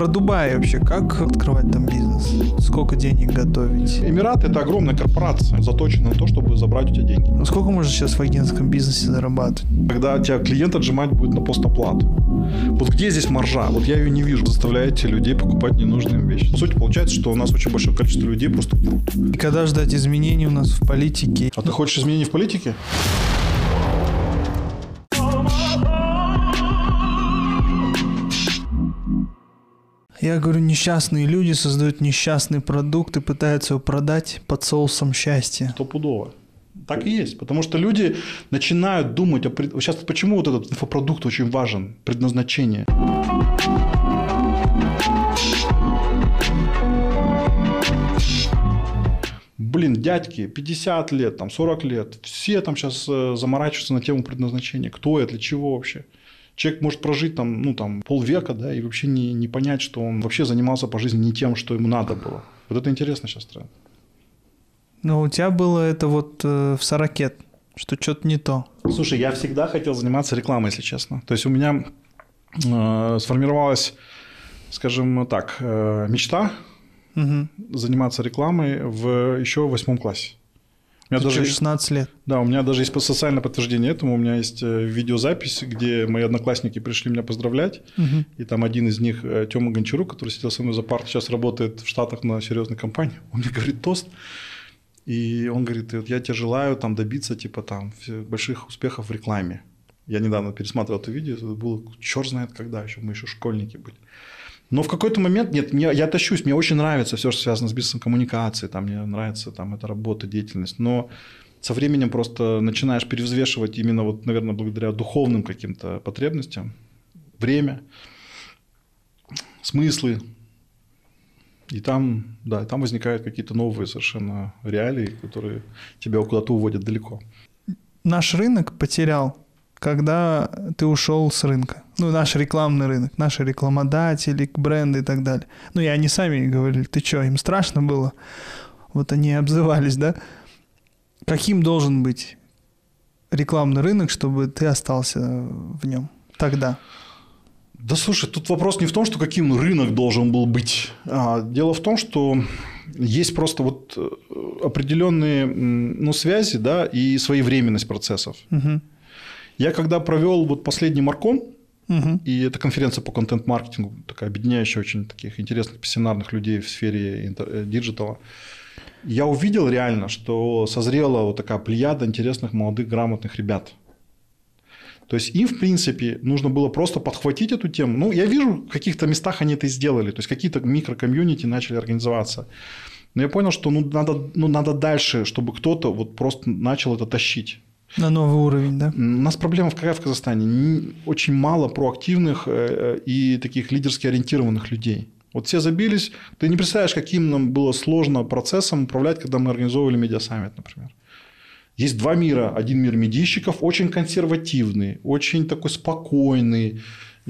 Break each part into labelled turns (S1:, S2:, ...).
S1: про Дубай вообще. Как открывать там бизнес? Сколько денег готовить?
S2: Эмираты это огромная корпорация, заточенная на то, чтобы забрать у тебя деньги.
S1: Ну, сколько можно сейчас в агентском бизнесе зарабатывать?
S2: Когда тебя клиент отжимать будет на постоплату. Вот где здесь маржа? Вот я ее не вижу. Заставляете людей покупать ненужные вещи. По сути, получается, что у нас очень большое количество людей просто врут.
S1: И когда ждать изменений у нас в политике?
S2: А ты хочешь изменений в политике?
S1: Я говорю, несчастные люди создают несчастный продукт и пытаются его продать под соусом счастья.
S2: Стопудово. Так и есть. Потому что люди начинают думать о... пред- Сейчас почему вот этот инфопродукт очень важен? Предназначение. Блин, дядьки, 50 лет, там, 40 лет, все там сейчас заморачиваются на тему предназначения. Кто это, для чего вообще? Человек может прожить там, ну, там, полвека, да, и вообще не, не понять, что он вообще занимался по жизни не тем, что ему надо было. Вот это интересно сейчас тренд.
S1: Но у тебя было это вот э, в сорокет, что что-то не то.
S2: Слушай, я всегда хотел заниматься рекламой, если честно. То есть у меня э, сформировалась, скажем так, э, мечта
S1: Мгм.
S2: заниматься рекламой в еще восьмом классе. У меня
S1: Ты
S2: даже,
S1: чё, 16 лет.
S2: да, у меня даже есть социальное подтверждение этому. У меня есть э, видеозапись, где мои одноклассники пришли меня поздравлять.
S1: Мгм.
S2: И там один из них, Тёма Гончарук, который сидел со мной за партой, сейчас работает в Штатах на серьезной компании. Он мне говорит тост. И он говорит, вот я тебе желаю там добиться типа там больших успехов в рекламе. Я недавно пересматривал это видео, это было черт знает когда еще, мы еще школьники были. Но в какой-то момент, нет, мне, я тащусь, мне очень нравится все, что связано с бизнесом коммуникации, там, мне нравится там, эта работа, деятельность, но со временем просто начинаешь перевзвешивать именно, вот, наверное, благодаря духовным каким-то потребностям время, смыслы, и там, да, там возникают какие-то новые совершенно реалии, которые тебя куда-то уводят далеко.
S1: Наш рынок потерял, когда ты ушел с рынка. Ну, наш рекламный рынок, наши рекламодатели, бренды и так далее. Ну, и они сами говорили, ты что, им страшно было? Вот они обзывались, да? Каким должен быть рекламный рынок, чтобы ты остался в нем тогда?
S2: Да слушай, тут вопрос не в том, что каким рынок должен был быть. А дело в том, что есть просто вот э, определенные ну, связи да, и своевременность процессов.
S1: Мгм.
S2: Я когда провел вот последний Маркон,
S1: Мгм.
S2: и это конференция по контент-маркетингу, такая объединяющая очень таких интересных профессиональных людей в сфере интер- э, digital а, я увидел реально, что созрела вот такая плеяда интересных молодых грамотных ребят. То есть им, в принципе, нужно было просто подхватить эту тему. Ну, я вижу, в каких-то местах они это сделали. То есть какие-то микрокомьюнити начали организоваться. Но я понял, что ну, надо, ну, надо дальше, чтобы кто-то вот просто начал это тащить.
S1: На новый уровень, да?
S2: У нас проблема в какая в Казахстане? Очень мало проактивных э, и таких лидерски ориентированных людей. Вот все забились. Ты не представляешь, каким нам было сложно процессом управлять, когда мы организовывали медиасаммит, например. Есть два мира. Один мир медийщиков, очень консервативный, очень такой спокойный,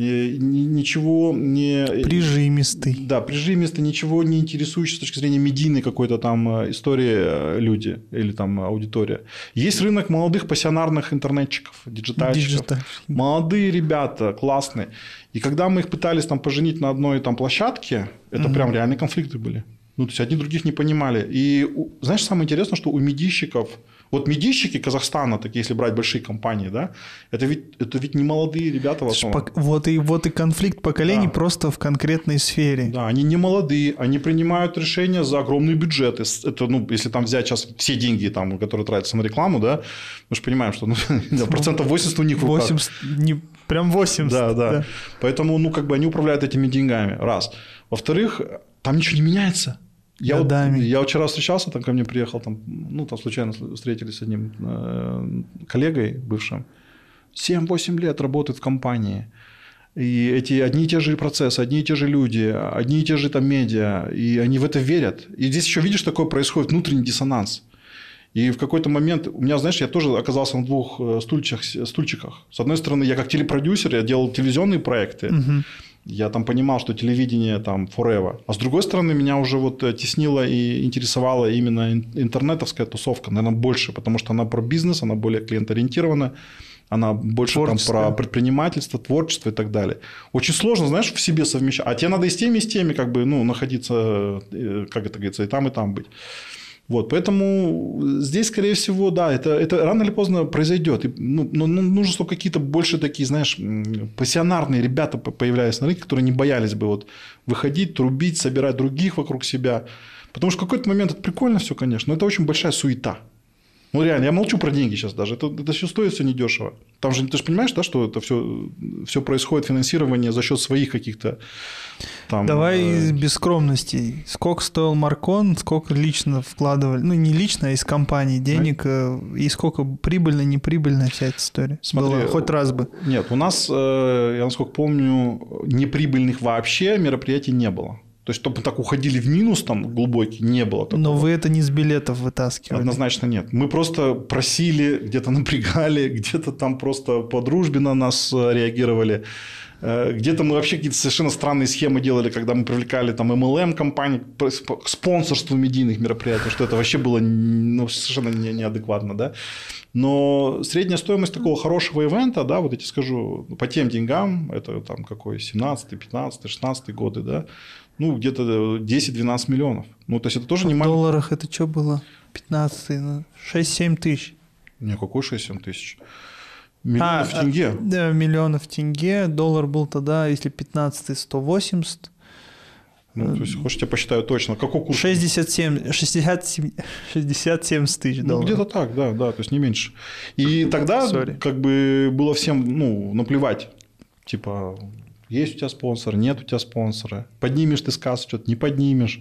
S2: ничего не...
S1: Прижимистый.
S2: Да, прижимисто, ничего не интересующий с точки зрения медийной какой-то там э, истории э, люди или там аудитория. Есть рынок молодых пассионарных интернетчиков, digital
S1: щиков. Digital.
S2: Молодые ребята, классные. И когда мы их пытались там поженить на одной там площадке, это
S1: Мгм.
S2: прям реальные конфликты были. Ну, то есть, одни других не понимали. И знаешь, самое интересное, что у медийщиков, вот медийщики Казахстана, такие, если брать большие компании, да, это ведь, это ведь не молодые ребята в основном.
S1: Вот и, вот и конфликт поколений
S2: Да.
S1: просто в конкретной сфере.
S2: Да, они не молодые, они принимают решения за огромные бюджеты. Это, ну, если там взять сейчас все деньги, там, которые тратятся на рекламу, да, мы же понимаем, что ну, да, процентов 80 у них в руках.
S1: 80, не, прям 80.
S2: Да, да, Поэтому, ну, как бы они управляют этими деньгами. Раз. Во-вторых, там ничего не меняется. Я вот, я вчера встречался, там ко мне приехал, там, ну, там случайно встретились с одним э, коллегой бывшим. 7-8 лет работает в компании. И эти одни и те же процессы, одни и те же люди, одни и те же там медиа, и они в это верят. И здесь еще видишь, такое происходит внутренний диссонанс. И в какой-то момент, у меня, знаешь, я тоже оказался на двух э, стульчиках, стульчиках. С одной стороны, я как телепродюсер, я делал телевизионные проекты,
S1: Мгм.
S2: Я там понимал, что телевидение там forever. А с другой стороны, меня уже вот э, теснила и интересовала именно ин- интернетовская тусовка, наверное, больше, потому что она про бизнес, она более клиентоориентирована. Она больше там про предпринимательство, творчество и так далее. Очень сложно, знаешь, в себе совмещать. А тебе надо и с теми, и с теми, как бы, ну, находиться, э, как это говорится, и там, и там быть. Вот, поэтому здесь, скорее всего, да, это, это рано или поздно произойдет. И, ну, ну, ну нужно, чтобы какие-то больше такие, знаешь, пассионарные ребята появлялись на рынке, которые не боялись бы вот выходить, трубить, собирать других вокруг себя. Потому что в какой-то момент это прикольно все, конечно, но это очень большая суета. Ну, реально, я молчу про деньги сейчас даже. Это, это все стоит все недешево. Там же, ты же понимаешь, да, что это все, все происходит, финансирование за счет своих каких-то
S1: там... Давай э... без скромностей. Сколько стоил Маркон, сколько лично вкладывали, ну, не лично, а из компании денег, а? и сколько прибыльно, неприбыльно вся эта история Смотри, была, хоть раз бы.
S2: Нет, у нас, э, я насколько помню, неприбыльных вообще мероприятий не было. То есть, чтобы так уходили в минус там глубокий, не было такого.
S1: Но вы это не с билетов вытаскивали.
S2: Однозначно нет. Мы просто просили, где-то напрягали, где-то там просто по дружбе на нас э, реагировали. Э, где-то мы вообще какие-то совершенно странные схемы делали, когда мы привлекали там MLM компании к спонсорству медийных мероприятий, что это вообще было ну, совершенно не, неадекватно, да. Но средняя стоимость такого хорошего ивента, да, вот я тебе скажу, по тем деньгам, это там какой, 17, 15, 16 годы, да, ну, где-то 10-12 миллионов. Ну, то есть, это тоже
S1: а
S2: не
S1: В долларах это что было? 15, ну, 6-7 тысяч.
S2: Не, какой 6-7 тысяч? Миллионов а, тенге.
S1: Да, миллионов тенге. Доллар был тогда, если 15 180.
S2: Ну, то есть, хочешь, я посчитаю точно. Какой курс?
S1: 67, 67, 67 тысяч
S2: долларов. Ну, где-то так, да, да, то есть не меньше. И тогда Sorry. как бы было всем, ну, наплевать. Типа, есть у тебя спонсор, нет у тебя спонсора. Поднимешь ты сказ, что-то не поднимешь.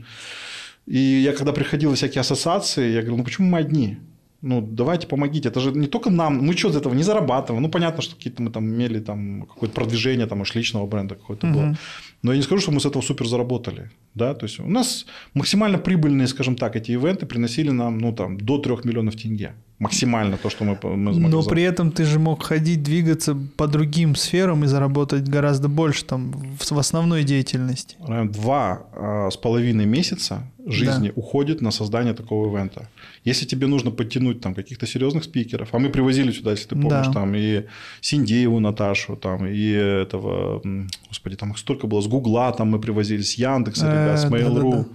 S2: И я когда приходил в всякие ассоциации, я говорю, ну почему мы одни? ну, давайте помогите. Это же не только нам, мы что из этого не зарабатываем. Ну, понятно, что какие-то мы там имели там какое-то продвижение, там, уж личного бренда какое-то угу. было. Но я не скажу, что мы с этого супер заработали. Да? То есть, у нас максимально прибыльные, скажем так, эти ивенты приносили нам, ну, там, до 3 миллионов тенге. Максимально то, что мы, мы
S1: смогли Но при этом ты же мог ходить, двигаться по другим сферам и заработать гораздо больше там в, в основной деятельности.
S2: Два а, с половиной месяца жизни да. уходит на создание такого ивента. Если тебе нужно подтянуть там каких-то серьезных спикеров, а мы привозили сюда, если ты помнишь, да. там и Синдееву Наташу, там и этого, господи, там их столько было, с Гугла там мы привозили, с Яндекса, ребят, с э, Mail.ru. Да, да, да.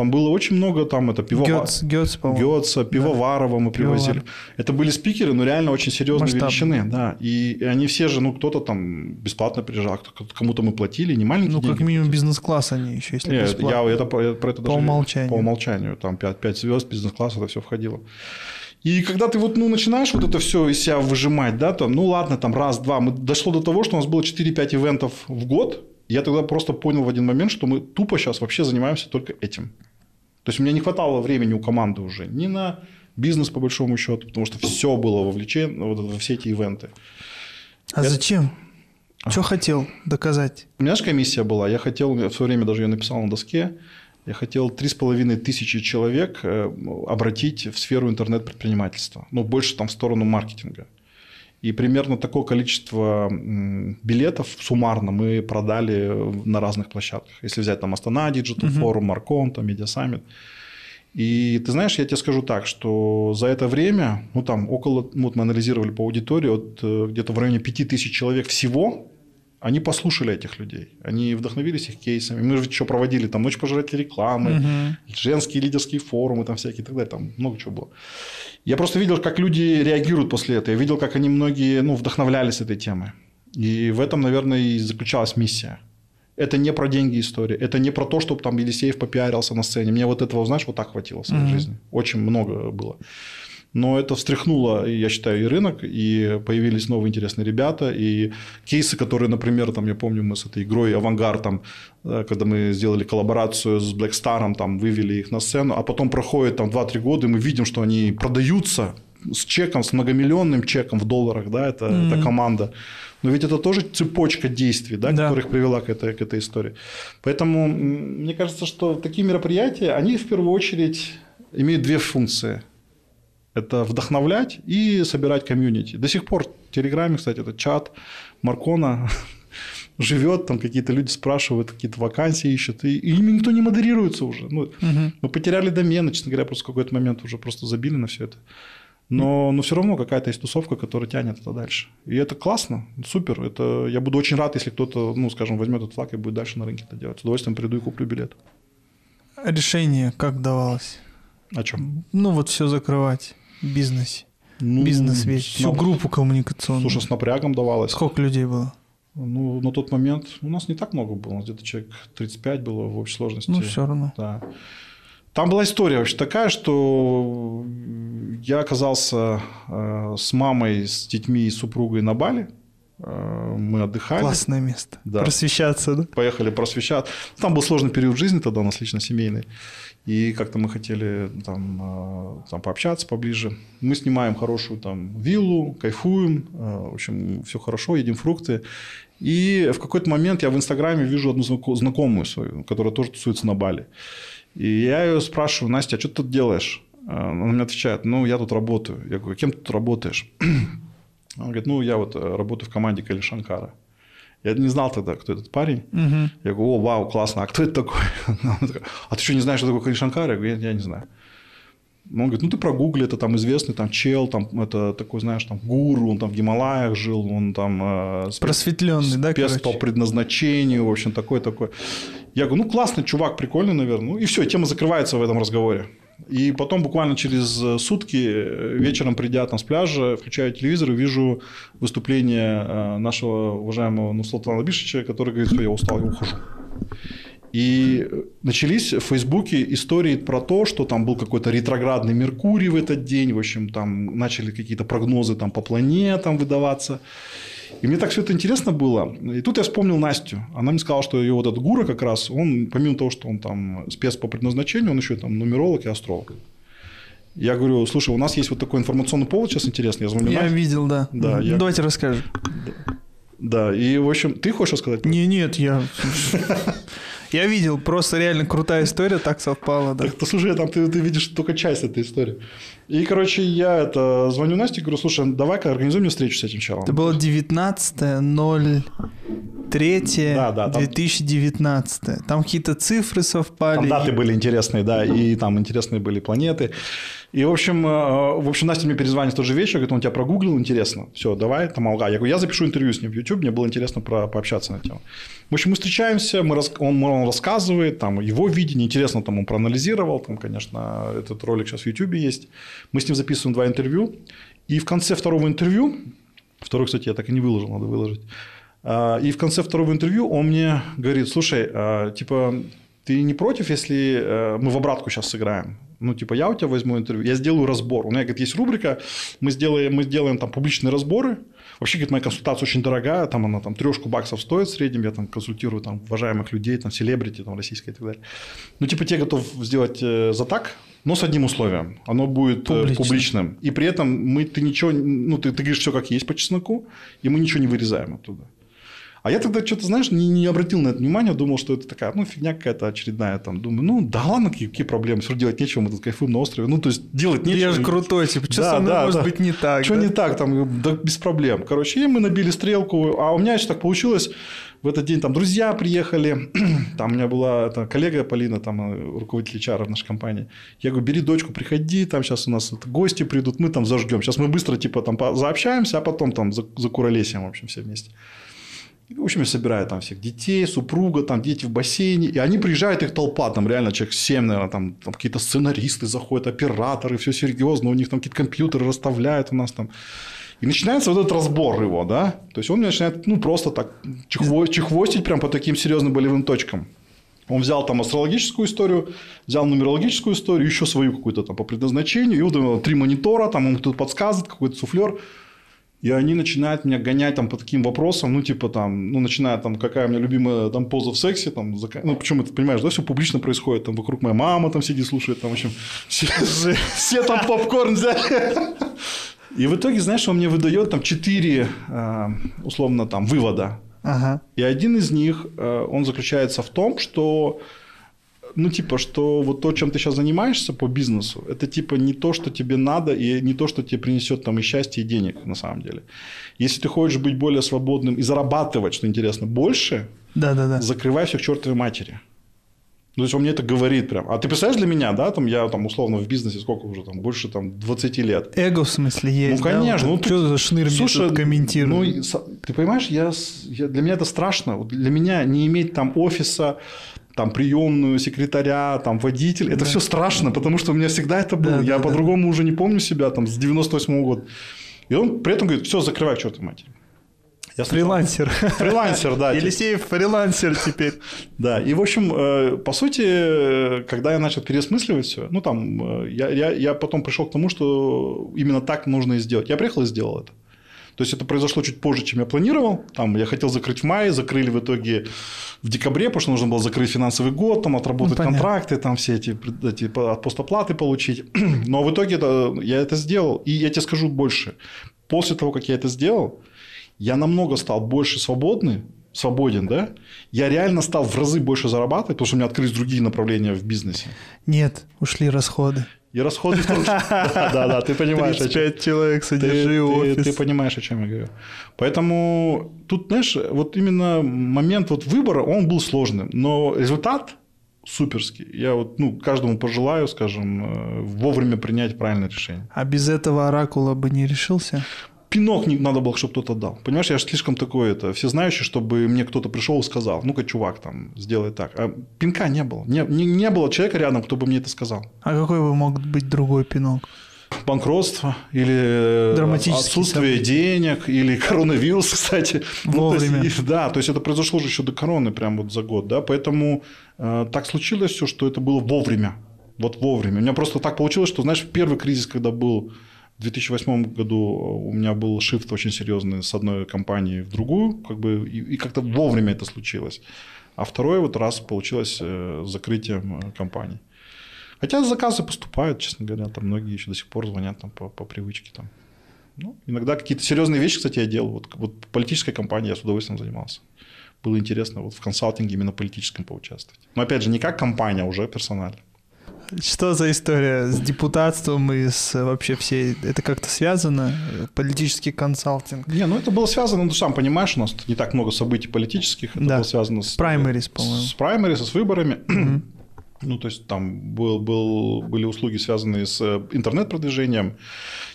S2: Там было очень много, там это пивова... Гёц, Гёц, Гёца, Пивоварова да. мы привозили. Пивовар. Это были спикеры, но реально очень серьезные Масштаб. величины. Да. И, и они все же, ну, кто-то там бесплатно приезжал, кому-то мы платили, не маленькие
S1: Ну, деньги. как минимум бизнес-класс они еще, если
S2: Нет, бесплатно. Я, это, я про это
S1: по даже... умолчанию.
S2: По умолчанию. Там 5, 5 звезд, бизнес-класс, это все входило. И когда ты вот, ну, начинаешь вот это все из себя выжимать, да, там, ну, ладно, там, раз, два, мы дошло до того, что у нас было 4-5 ивентов в год, я тогда просто понял в один момент, что мы тупо сейчас вообще занимаемся только этим. То есть, у меня не хватало времени у команды уже ни на бизнес, по большому счету, потому что все было вовлечено вот, во все эти ивенты.
S1: А я... зачем? Что хотел доказать?
S2: У меня же комиссия была. Я хотел, в свое время даже ее написал на доске, я хотел три с половиной тысячи человек э, обратить в сферу интернет-предпринимательства. Ну, больше там в сторону маркетинга. И примерно такое количество билетов суммарно мы продали на разных площадках. Если взять там Астана, Digital Forum, Маркон, там Media Summit. И ты знаешь, я тебе скажу так, что за это время, ну там около, ну, вот мы анализировали по аудитории, вот э, где-то в районе 5000 человек всего они послушали этих людей, они вдохновились их кейсами. Мы же еще проводили там ночь пожирателей рекламы, угу. женские лидерские форумы, там всякие и так далее, там много чего было. Я просто видел, как люди реагируют после этого. Я видел, как они многие ну, вдохновлялись этой темой. И в этом, наверное, и заключалась миссия. Это не про деньги история. Это не про то, чтобы там Елисеев попиарился на сцене. Мне вот этого, знаешь, вот так хватило в своей mm жизни. Очень много было. Но это встряхнуло, я считаю, и рынок, и появились новые интересные ребята, и кейсы, которые, например, там, я помню, мы с этой игрой «Авангард», там, э, когда мы сделали коллаборацию с Black Star, там, вывели их на сцену, а потом проходит там 2-3 года, и мы видим, что они продаются с чеком, с многомиллионным чеком в долларах, да, это, mm-hmm. это команда. Но ведь это тоже цепочка действий, да, да. которых привела к этой, к этой истории. Поэтому мне кажется, что такие мероприятия, они в первую очередь имеют две функции – это вдохновлять и собирать комьюнити. До сих пор в Телеграме, кстати, этот чат Маркона живет, там какие-то люди спрашивают, какие-то вакансии ищут, и, и ими никто не модерируется уже. Ну, угу. Мы потеряли домены, честно говоря, просто в какой-то момент уже просто забили на все это. Но, но все равно какая-то есть тусовка, которая тянет это дальше. И это классно, супер. Это, я буду очень рад, если кто-то, ну, скажем, возьмет этот флаг и будет дальше на рынке это делать. С удовольствием приду и куплю билет.
S1: Решение как давалось?
S2: О чем?
S1: Ну, вот все закрывать бизнесе.
S2: Ну,
S1: Бизнес весь. Всю
S2: нап-
S1: группу коммуникационную.
S2: Слушай, с напрягом давалось.
S1: Сколько людей было?
S2: Ну, на тот момент у нас не так много было, у нас где-то человек 35 было в общей сложности.
S1: Ну, все равно.
S2: Да. Там была история вообще такая, что я оказался э, с мамой, с детьми и супругой на Бали. Э, мы отдыхали.
S1: Классное место.
S2: Да.
S1: Просвещаться, да?
S2: Поехали просвещать. Там был сложный период жизни тогда у нас лично семейный. И как-то мы хотели там, э, там пообщаться поближе. Мы снимаем хорошую там виллу, кайфуем. э, В общем, все хорошо, едим фрукты. И в какой-то момент я в Инстаграме вижу одну знако- знакомую свою, которая тоже тусуется на Бали. И я ее спрашиваю, Настя, а что ты тут делаешь? Она мне отвечает, ну, я тут работаю. Я говорю, кем ты тут работаешь? Она говорит, ну, я вот э, работаю в команде Кали Шанкара. Я не знал тогда, кто этот парень.
S1: Мгм.
S2: Я говорю, о, вау, классно, а кто это такой? Такая, а ты что, не знаешь, что такое Кали Шанкара? Я говорю, я, я не знаю. Он говорит, ну ты прогугли, это там известный там чел, там это такой, знаешь, там гуру, он там в Гималаях жил, он там э, спец-
S1: Просветленный, да,
S2: спец по
S1: короче?
S2: предназначению, в общем, такой-такой. Я говорю, ну классный чувак, прикольный, наверное. Ну и все, тема закрывается в этом разговоре. И потом буквально через э, сутки, э, вечером придя там с пляжа, включаю телевизор и вижу выступление э, нашего уважаемого Нуслатана Бишича, который говорит, все, я устал, я ухожу. И начались в Фейсбуке истории про то, что там был какой-то ретроградный Меркурий в этот день, в общем, там начали какие-то прогнозы там по планетам выдаваться. И мне так все это интересно было. И тут я вспомнил Настю. Она мне сказала, что ее вот этот Гура как раз, он, помимо того, что он там спец по предназначению, он еще там нумеролог и астролог. Я говорю, слушай, у нас есть вот такой информационный повод сейчас интересный. Я звоню
S1: Я видел, да.
S2: Да,
S1: Мгм.
S2: я-
S1: Давайте расскажем.
S2: Да, и, в общем, ты хочешь рассказать?
S1: Не, нет, я... Я видел, просто реально крутая история, так совпало, да.
S2: Так, ты, слушай, там ты, ты видишь только часть этой истории. И, короче, я это звоню Насте, говорю, слушай, давай-ка организуй мне встречу с этим челом.
S1: Это было 19.03
S2: Да, да, там-
S1: 2019. Там какие-то цифры совпали.
S2: Там даты были интересные, да, и там интересные были планеты. И, в общем, э, в общем, Настя мне перезвонит в тот же вечер, говорит, он тебя прогуглил, интересно. Все, давай, там, алга. Я говорю, я запишу интервью с ним в YouTube, мне было интересно про, пообщаться на тему. В общем, мы встречаемся, мы он, он рассказывает, там, его видение, интересно, там, он проанализировал, там, конечно, этот ролик сейчас в YouTube есть. Мы с ним записываем два интервью, и в конце второго интервью, второй, кстати, я так и не выложил, надо выложить, а, и в конце второго интервью он мне говорит, слушай, а, типа, ты не против, если э, мы в обратку сейчас сыграем? Ну, типа, я у тебя возьму интервью, я сделаю разбор. У меня, говорит, есть рубрика, мы сделаем, мы сделаем там публичные разборы. Вообще, говорит, моя консультация очень дорогая, там она там трешку баксов стоит в среднем, я там консультирую там уважаемых людей, там селебрити, там российские и так далее. Ну, типа, те готов сделать э, за так, но с одним условием. Оно будет э,
S1: Публично.
S2: публичным. И при этом мы, ты ничего, ну, ты, ты говоришь все как есть по чесноку, и мы ничего не вырезаем оттуда. А я тогда что-то, знаешь, не, не обратил на это внимания, думал, что это такая, ну, фигня какая-то очередная. Там, думаю, ну, да ладно, какие, какие проблемы, все делать нечего, мы тут кайфуем на острове. Ну, то есть, делать нечего.
S1: я же крутой, типа, что
S2: Да,
S1: со мной
S2: да,
S1: может
S2: да.
S1: быть не так?
S2: Что
S1: да?
S2: не так, там, да, без проблем. Короче, и мы набили стрелку, а у меня еще так получилось, в этот день там друзья приехали, там у меня была эта коллега Полина, там э, руководитель HR в нашей компании. Я говорю, бери дочку, приходи, там сейчас у нас это, гости придут, мы там зажгем. Сейчас мы быстро типа там заобщаемся, а потом там за- закуролесим, в общем, все вместе. В общем, я собираю там всех детей, супруга, там дети в бассейне. И они приезжают, их толпа, там реально человек 7, наверное, там, там какие-то сценаристы заходят, операторы, все серьезно, у них там какие-то компьютеры расставляют у нас там. И начинается вот этот разбор его, да. То есть он начинает, ну, просто так чехво- чехвостить прям по таким серьезным болевым точкам. Он взял там астрологическую историю, взял нумерологическую историю, еще свою какую-то там по предназначению, и вот него три монитора, там ему тут подсказывает, какой-то суфлер. И они начинают меня гонять там по таким вопросам, ну, типа там, ну, начиная там, какая у меня любимая там поза в сексе, там, зака- ну, причем это, понимаешь, да, все публично происходит, там, вокруг моя мама там сидит, слушает, там, в общем, все, все там попкорн взяли. И в итоге, знаешь, он мне выдает там четыре, э, условно, там, вывода.
S1: Ага.
S2: И один из них, э, он заключается в том, что, ну, типа, что вот то, чем ты сейчас занимаешься по бизнесу, это, типа, не то, что тебе надо, и не то, что тебе принесет там и счастье, и денег, на самом деле. Если ты хочешь быть более свободным и зарабатывать, что интересно, больше,
S1: Да-да-да.
S2: закрывай все к чертовой матери. Ну, то есть он мне это говорит прям. А ты представляешь для меня, да, там я там условно в бизнесе сколько уже там, больше там 20 лет.
S1: Эго в смысле есть,
S2: Ну, конечно.
S1: Да?
S2: Ну,
S1: Вот что за шныр
S2: Слушай,
S1: тут комментирует?
S2: Ну, ты понимаешь, я, я- для меня это страшно. Для меня не иметь там офиса, там приемную, секретаря, там водитель, это
S1: Да.
S2: все страшно, потому что у меня всегда это было.
S1: Да,
S2: я
S1: да,
S2: по-другому уже не помню себя там с 98 года. И он при этом говорит, все, закрывай чертовой матери. Я
S1: Фрилансер.
S2: Фрилансер, да.
S1: Елисеев фрилансер теперь.
S2: Да, и в общем, э, по сути, э, когда я начал переосмысливать все, ну там, э, я, я, я потом пришел к тому, что именно так нужно и сделать. Я приехал и сделал это. То есть это произошло чуть позже, чем я планировал. Там я хотел закрыть в мае, закрыли в итоге в декабре, потому что нужно было закрыть финансовый год, там отработать
S1: Ну, понятно.
S2: контракты, там все эти, эти по- постоплаты получить. Но в итоге это, я это сделал. И я тебе скажу больше. После того, как я это сделал, я намного стал больше свободный, свободен, да? Я реально стал в разы больше зарабатывать, потому что у меня открылись другие направления в бизнесе.
S1: Нет, ушли расходы.
S2: И расходы тоже. Да, да, да, ты понимаешь, о чем.
S1: 35 человек
S2: Ты,
S1: содержи
S2: ты-
S1: офис.
S2: ты понимаешь, о чем я говорю. Поэтому тут, знаешь, вот именно момент вот выбора, он был сложным, но результат суперский. Я вот, ну, каждому пожелаю, скажем, э, вовремя принять правильное решение.
S1: А без этого оракула бы не решился?
S2: Пинок не надо было, чтобы кто-то дал. Понимаешь, я же слишком такой это, все знающий, чтобы мне кто-то пришел и сказал, ну-ка, чувак, там, сделай так. А пинка не было. Не, не, не было человека рядом, кто бы мне это сказал.
S1: А какой бы мог быть другой пинок?
S2: банкротство или
S1: Драматические
S2: отсутствие
S1: события.
S2: денег или коронавирус, кстати. Ну, то есть,
S1: Вовремя.
S2: да, то есть это произошло же еще до короны, прям вот за год, да, поэтому э, так случилось все, что это было вовремя, вот вовремя. У меня просто так получилось, что, знаешь, первый кризис, когда был в 2008 году, у меня был шифт очень серьезный с одной компании в другую, как бы, и, и как-то вовремя это случилось. А второй вот раз получилось э, закрытием э, компании. Хотя заказы поступают, честно говоря, там многие еще до сих пор звонят там, по, по привычке. Там. Ну, иногда какие-то серьезные вещи, кстати, я делал. Вот, вот политической кампанией я с удовольствием занимался. Было интересно вот в консалтинге именно политическом поучаствовать. Но опять же, не как компания, а уже персонально.
S1: Что за история с депутатством и с э, вообще всей... Это как-то связано? Э, Политический консалтинг?
S2: Не, ну это было связано, ну ты сам понимаешь, у нас не так много событий политических. Это
S1: Да.
S2: было связано с...
S1: Праймерис, по-моему.
S2: С праймерис, с выборами. Ну, то есть там был, был, были услуги, связанные с э, интернет-продвижением.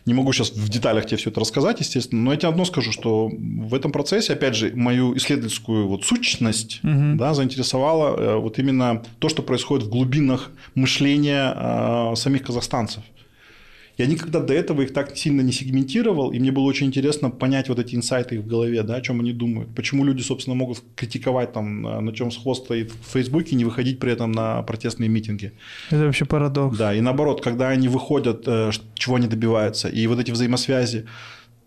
S2: Не могу сейчас в деталях тебе все это рассказать, естественно, но я тебе одно скажу, что в этом процессе, опять же, мою исследовательскую вот сущность
S1: Мгм.
S2: да, заинтересовала э, вот именно то, что происходит в глубинах мышления э, самих казахстанцев. Я никогда до этого их так сильно не сегментировал, и мне было очень интересно понять вот эти инсайты их в голове, да, о чем они думают. Почему люди, собственно, могут критиковать там, на на чем сход стоит в Фейсбуке, не выходить при этом на протестные митинги.
S1: Это вообще парадокс.
S2: Да, и наоборот, когда они выходят, э, чего они добиваются, и вот эти взаимосвязи.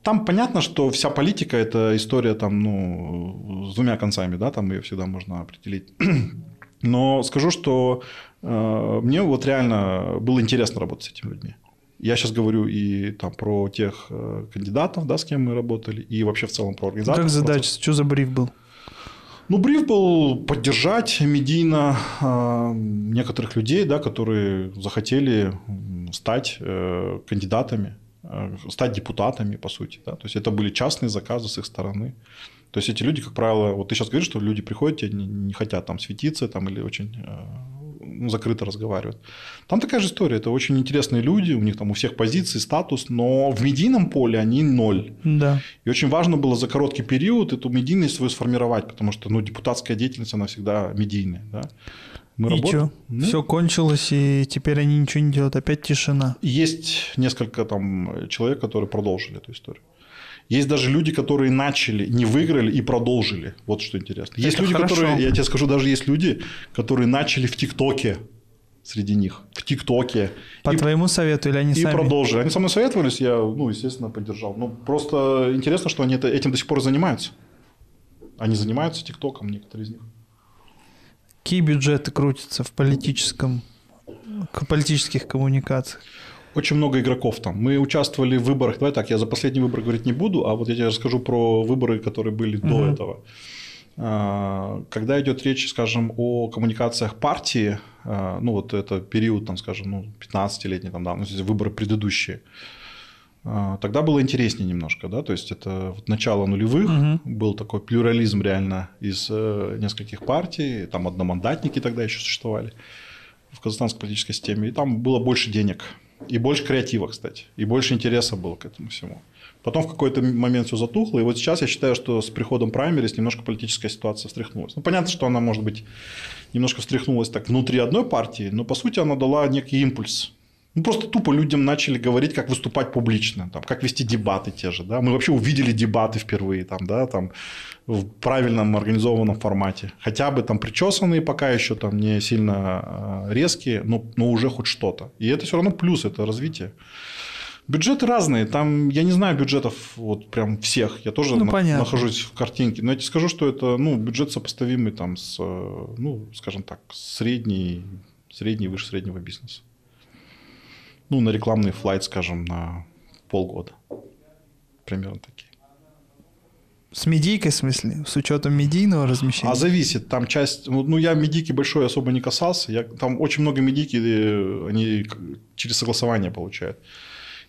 S2: Там понятно, что вся политика – это история там, ну, с двумя концами, да, там ее всегда можно определить. Но скажу, что э, мне вот реально было интересно работать с этими людьми. Я сейчас говорю и там про тех э, кандидатов, да, с кем мы работали, и вообще в целом про организацию.
S1: Как задача? Что за бриф был?
S2: Ну, бриф был поддержать медийно э, некоторых людей, да, которые захотели стать э, кандидатами, э, стать депутатами, по сути. Да? То есть это были частные заказы с их стороны. То есть эти люди, как правило, вот ты сейчас говоришь, что люди приходят, тебе не, не хотят там светиться там, или очень э, ну, закрыто разговаривают. Там такая же история. Это очень интересные люди, у них там у всех позиции, статус, но в медийном поле они ноль.
S1: Да.
S2: И очень важно было за короткий период эту медийность свою сформировать, потому что ну, депутатская деятельность, она всегда медийная. Да? Мы
S1: и
S2: работаем-? Ну,
S1: Все кончилось, и теперь они ничего не делают. Опять тишина.
S2: Есть несколько там человек, которые продолжили эту историю. Есть даже люди, которые начали, не выиграли и продолжили. Вот что интересно. Есть
S1: Это
S2: люди,
S1: хорошо.
S2: которые, я тебе скажу, даже есть люди, которые начали в ТикТоке среди них. В ТикТоке.
S1: По
S2: И-
S1: твоему совету или они
S2: и
S1: сами?
S2: продолжили. Они со мной советовались, я, ну, естественно, поддержал. Ну, просто интересно, что они это- этим до сих пор занимаются. Они занимаются ТикТоком, некоторые из них.
S1: Какие бюджеты крутятся в политическом, к политических коммуникациях?
S2: Очень много игроков там. Мы участвовали в выборах. Давай так, я за последний выбор говорить не буду, а вот я тебе расскажу про выборы, которые были до
S1: Мгм.
S2: этого. А, Когда идет речь, скажем, о коммуникациях партии, а, ну вот это период, там, скажем, ну, 15-летний там, да, ну, выборы предыдущие, а, тогда было интереснее немножко, да, то есть это вот начало нулевых, угу. был такой плюрализм реально из э, нескольких партий, там одномандатники тогда еще существовали в казахстанской политической системе, и там было больше денег, и больше креатива, кстати, и больше интереса было к этому всему. Потом в какой-то момент все затухло, и вот сейчас я считаю, что с приходом праймерис немножко политическая ситуация встряхнулась. Ну, понятно, что она, может быть, немножко встряхнулась так внутри одной партии, но, по сути, она дала некий импульс ну, просто тупо людям начали говорить, как выступать публично, там, как вести дебаты те же. Да? Мы вообще увидели дебаты впервые там, да, там, в правильном организованном формате. Хотя бы там причесанные пока еще там не сильно а, резкие, но, но уже хоть что-то. И это все равно плюс, это развитие. Бюджеты разные. Там, я не знаю бюджетов вот прям всех. Я тоже
S1: ну,
S2: на,
S1: понятно.
S2: нахожусь в картинке. Но я тебе скажу, что это ну, бюджет сопоставимый там с, ну, скажем так, средний, средний выше среднего бизнеса ну, на рекламный флайт, скажем, на полгода. Примерно такие.
S1: С медийкой, в смысле? С учетом медийного размещения?
S2: А зависит. Там часть... Ну, ну я медийки большой особо не касался. Я, там очень много медийки, э, они через согласование получают.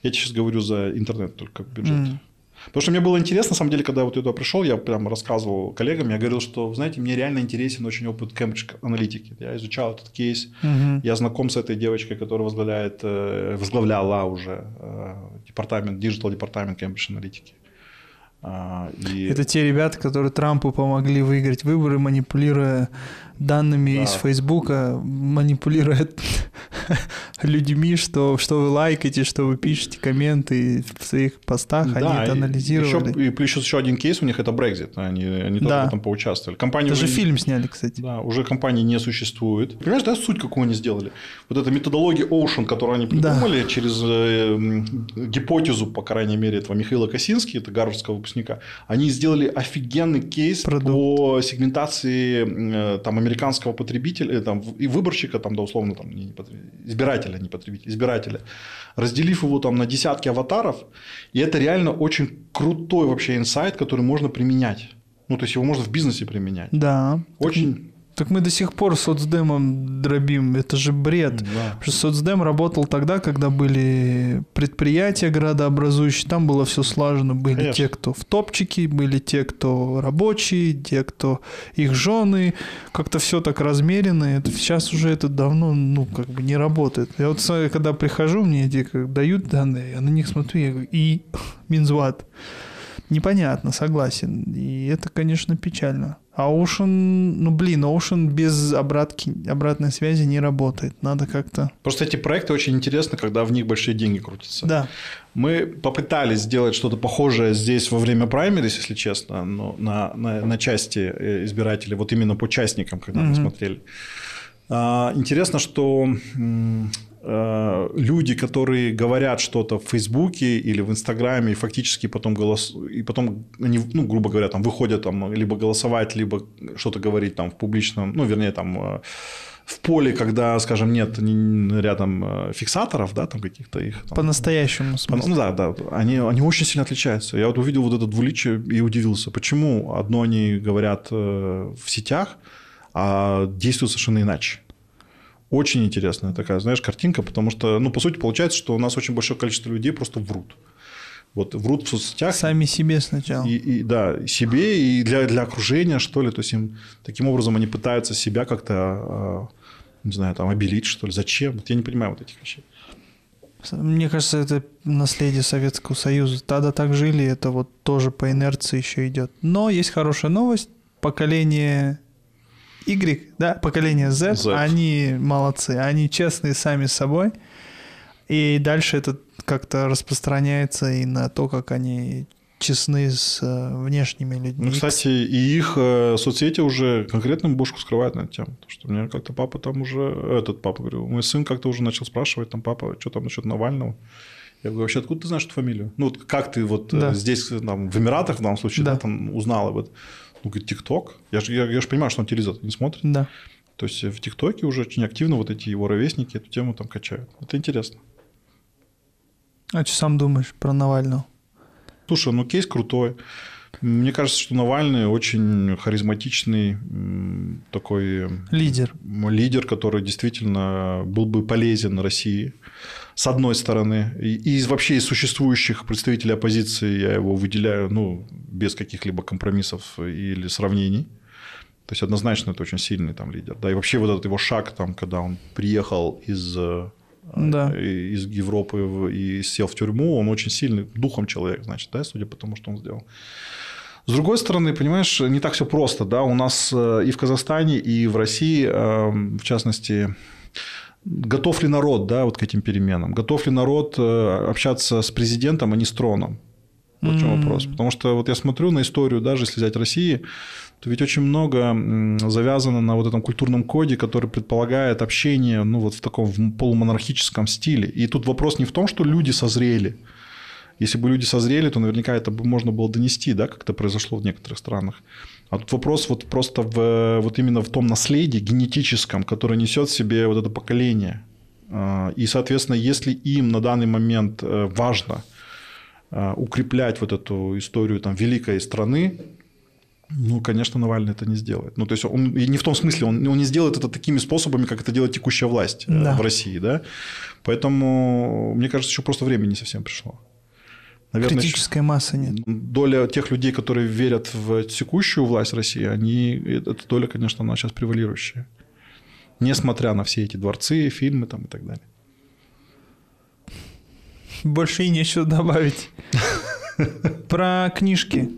S2: Я сейчас говорю за интернет только бюджет. Mm. Потому что мне было интересно, на самом деле, когда я вот туда пришел, я прям рассказывал коллегам, я говорил, что, знаете, мне реально интересен очень опыт Cambridge аналитики. Я изучал этот кейс, угу. я знаком с этой девочкой, которая возглавляет, э, возглавляла уже э, департамент, digital департамент Cambridge аналитики.
S1: И... Это те ребята, которые Трампу помогли выиграть выборы, манипулируя данными да. из Фейсбука, манипулируя людьми, что, что вы лайкаете, что вы пишете комменты в своих постах, да, они это анализировали.
S2: Еще, и плюс еще один кейс у них это Brexit, они, они тоже да. в этом поучаствовали.
S1: Компания Даже уже, фильм сняли, кстати.
S2: Да, уже компании не существует. Понимаешь, да, суть какую они сделали? Вот эта методология Ocean, которую они придумали да. через э, гипотезу, по крайней мере, этого Михаила Косински, это гарвардского выпускника, они сделали офигенный кейс Продукт. по сегментации э, там, американского потребителя э, там, и выборщика, там, да, условно, там, не, избирателя, не потребителя, избирателя, разделив его там на десятки аватаров, и это реально очень крутой вообще инсайт, который можно применять. Ну, то есть его можно в бизнесе применять.
S1: Да.
S2: Очень
S1: так мы до сих пор соцдемом дробим, это же бред. Да. Потому что соцдем работал тогда, когда были предприятия градообразующие, там было все слажено. Были Конечно. те, кто в топчике, были те, кто рабочие, те, кто их жены. Как-то все так размеренно. Это, сейчас уже это давно, ну, как бы не работает. Я вот когда прихожу, мне эти как, дают данные, я на них смотрю, я говорю, и Минзват. Непонятно, согласен. И это, конечно, печально. А Ocean, ну блин, Ocean без обратки, обратной связи не работает. Надо как-то...
S2: Просто эти проекты очень интересны, когда в них большие деньги крутятся.
S1: Да.
S2: Мы попытались сделать что-то похожее здесь во время праймерис, если честно, но на, на, на части э, избирателей, вот именно по участникам, когда mm-hmm. мы смотрели. А, интересно, что люди, которые говорят что-то в Фейсбуке или в Инстаграме, и фактически потом голос... и потом они, ну, грубо говоря, там выходят там либо голосовать, либо что-то говорить там в публичном, ну, вернее, там э, в поле, когда, скажем, нет рядом э, фиксаторов, да, там каких-то их. Там,
S1: По-настоящему.
S2: По, ну да, да, они, они очень сильно отличаются. Я вот увидел вот это двуличие и удивился, почему одно они говорят в сетях, а действуют совершенно иначе. Очень интересная такая, знаешь, картинка, потому что, ну, по сути, получается, что у нас очень большое количество людей просто врут. Вот врут в соцсетях.
S1: Сами себе сначала.
S2: И, и, да, себе и для, для окружения, что ли. То есть, им, таким образом они пытаются себя как-то, а, не знаю, там, обелить, что ли. Зачем? Вот я не понимаю вот этих вещей.
S1: Мне кажется, это наследие Советского Союза. Тогда так жили, это вот тоже по инерции еще идет. Но есть хорошая новость. Поколение Y, да, поколение Z, Z, они молодцы, они честные сами с собой. И дальше это как-то распространяется и на то, как они честны с э, внешними людьми.
S2: Ну, кстати, и их э, соцсети уже конкретно бошку скрывают на эту тему. Потому что меня как-то папа там уже, этот папа, говорю, мой сын как-то уже начал спрашивать, там, папа, что там насчет Навального? Я говорю, вообще, откуда ты знаешь эту фамилию? Ну, вот как ты вот э, да. здесь, там, в Эмиратах, в данном случае, да. Да, там, узнал об этом? Ну, говорит, ТикТок. Я же, я, я же понимаю, что он телевизор не смотрит.
S1: Да.
S2: То есть в ТикТоке уже очень активно вот эти его ровесники эту тему там качают. Это интересно.
S1: А что сам думаешь про Навального?
S2: Слушай, ну кейс крутой. Мне кажется, что Навальный очень харизматичный такой...
S1: Лидер.
S2: Лидер, который действительно был бы полезен России. С одной стороны. И, и вообще из существующих представителей оппозиции я его выделяю ну, без каких-либо компромиссов или сравнений. То есть однозначно это очень сильный там лидер. Да, и вообще вот этот его шаг, там, когда он приехал из, э, да. из Европы и сел в тюрьму, он очень сильный духом человек, значит, да, судя по тому, что он сделал. С другой стороны, понимаешь, не так все просто, да, у нас э, и в Казахстане, и в России, эм, в частности, готов ли народ, да, вот к этим переменам, готов ли народ э, общаться с президентом, а не с троном, вот в чем вопрос. Потому что вот я смотрю на историю, даже если взять России, то ведь очень много завязано на вот этом культурном коде, который предполагает общение ну, вот в таком полумонархическом стиле. И тут вопрос не в том, что люди созрели. Если бы люди созрели, то наверняка это бы можно было донести, да, как это произошло в некоторых странах. А тут вопрос вот просто в, вот именно в том наследии генетическом, которое несет в себе вот это поколение. А, и, соответственно, если им на данный момент э, важно а, укреплять вот эту историю там, великой страны, ну, конечно, Навальный это не сделает. Ну, то есть, он, и не в том смысле, он, он не сделает это такими способами, как это делает текущая власть э, да. в России, да. Поэтому, мне кажется, еще просто время не совсем пришло.
S1: Наверное, Критической массы нет.
S2: Доля тех людей, которые верят в текущую власть России, они, эта доля, конечно, она сейчас превалирующая. Несмотря на все эти дворцы, фильмы там и так далее.
S1: Больше и нечего добавить. Про книжки.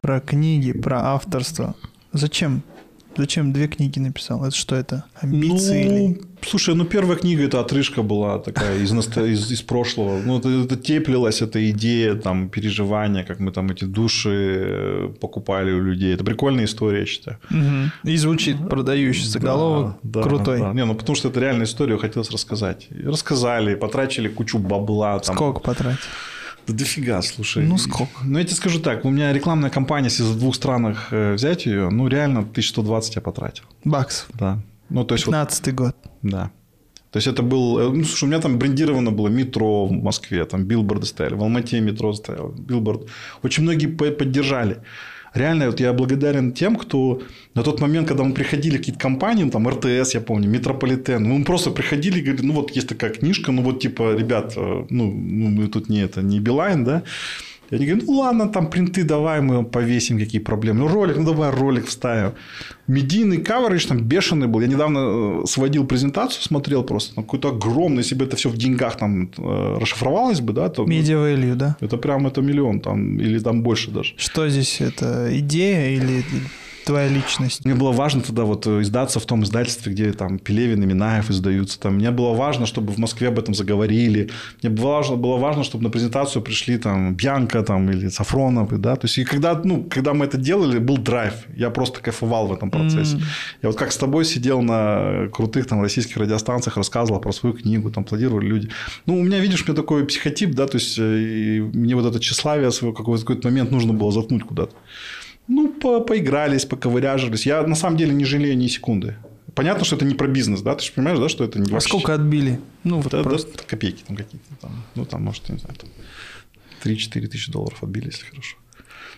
S1: Про книги, про авторство. Зачем? Зачем две книги написал? Это что это? Амбиции
S2: ну,
S1: или...
S2: Слушай, ну первая книга это отрыжка была такая из, из, из прошлого. Ну, это, это теплилась эта идея, там, переживания, как мы там эти души э, покупали у людей. Это прикольная история, я считаю.
S1: Угу. И звучит продающий заголовок. Да, Крутой. Да.
S2: Не, ну потому что это реальная история, хотелось рассказать. Рассказали, потратили кучу бабла.
S1: Там. Сколько потратили?
S2: Да дофига, слушай.
S1: Ну, сколько?
S2: Ну, я тебе скажу так. У меня рекламная кампания, если за двух странах э, взять ее, ну, реально 1120 я потратил.
S1: Баксов?
S2: Да. Ну, то есть
S1: 15 вот, год.
S2: Да. То есть это был, э, ну, слушай, у меня там брендировано было метро в Москве, там билборды стояли, в Алмате метро стоял, билборд. Очень многие поддержали реально вот я благодарен тем, кто на тот момент, когда мы приходили какие-то компании, там РТС, я помню, Метрополитен, мы просто приходили и говорили, ну вот есть такая книжка, ну вот типа, ребят, э, ну, ну мы тут не это, не Билайн, да, и они говорят, ну ладно, там принты давай, мы повесим, какие проблемы. Ну ролик, ну давай ролик вставим. Медийный каверидж там бешеный был. Я недавно э, сводил презентацию, смотрел просто. Там какой-то огромный, если бы это все в деньгах там э, расшифровалось бы, да, то...
S1: Media value, да?
S2: Это прям это миллион там, или там больше даже.
S1: Что здесь, это идея или твоя личность?
S2: Мне было важно тогда вот э, издаться в том издательстве, где там Пелевин и Минаев издаются. Там. Мне было важно, чтобы в Москве об этом заговорили. Мне было важно, было важно чтобы на презентацию пришли там Бьянка там, или Сафронов. Да? То есть, и когда, ну, когда мы это делали, был драйв. Я просто кайфовал в этом процессе. Mm. Я вот как с тобой сидел на крутых там российских радиостанциях, рассказывал про свою книгу, там аплодировали люди. Ну, у меня, видишь, у меня такой психотип, да, то есть, э, мне вот это тщеславие свое какой-то момент нужно было заткнуть куда-то. Ну, по поигрались, поковыряжились. Я на самом деле не жалею ни секунды. Понятно, что это не про бизнес, да? Ты же понимаешь, да, что это не
S1: А сколько отбили?
S2: Ну, вот да, просто... да, копейки там какие-то. Там, ну, там, может, не знаю, там 3-4 тысячи долларов отбили, если хорошо.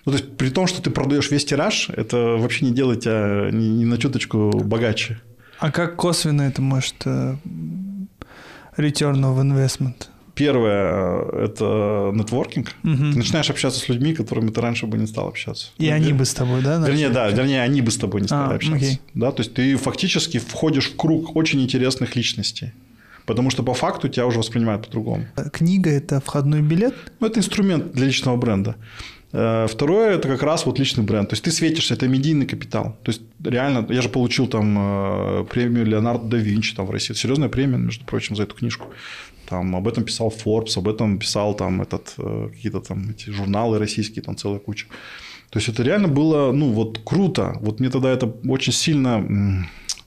S2: Ну, то есть, при том, что ты продаешь весь тираж, это вообще не делает тебя ни, ни на чуточку богаче.
S1: А как косвенно это может э, return of investment?
S2: Первое – это нетворкинг. Угу. Ты начинаешь общаться с людьми, которыми ты раньше бы не стал общаться.
S1: И ну, они бы с тобой, да?
S2: Вернее, да, вернее, они бы с тобой не стали а, общаться. Окей. Да, то есть, ты фактически входишь в круг очень интересных личностей. Потому что по факту тебя уже воспринимают по-другому.
S1: Книга – это входной билет?
S2: Ну, это инструмент для личного бренда. Э, второе – это как раз вот личный бренд. То есть, ты светишься, это медийный капитал. То есть, реально, я же получил там э, премию Леонардо да Винчи там в России. Серьезная премия, между прочим, за эту книжку. Там об этом писал Forbes, об этом писал там этот, э, какие-то там эти журналы российские, там целая куча. То есть это реально было, ну, вот круто. Вот мне тогда это очень сильно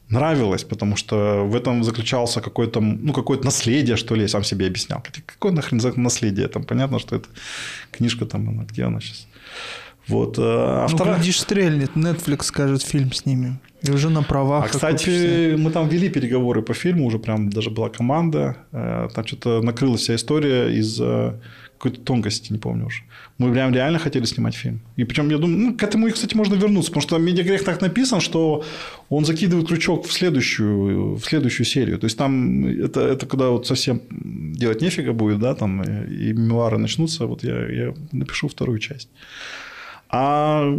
S2: нравилось, потому что в этом заключался какое-то, ну, какое-то наследие, что ли, я сам себе объяснял. Какое нахрен за наследие? Там понятно, что это книжка там, она, где она сейчас? Вот. Э,
S1: а ну, вторая... глядишь, стрельнет, Netflix скажет фильм снимем. И уже на правах.
S2: А, кстати, купишься. мы там вели переговоры по фильму, уже прям даже была команда. Э, там что-то накрылась вся история из какой-то тонкости, не помню уже. Мы прям реально хотели снимать фильм. И причем, я думаю, ну, к этому, кстати, можно вернуться, потому что медиагрех так написан, что он закидывает крючок в следующую, в следующую серию. То есть, там это, это когда вот совсем делать нефига будет, да, там и мемуары начнутся, вот я, я напишу вторую часть. А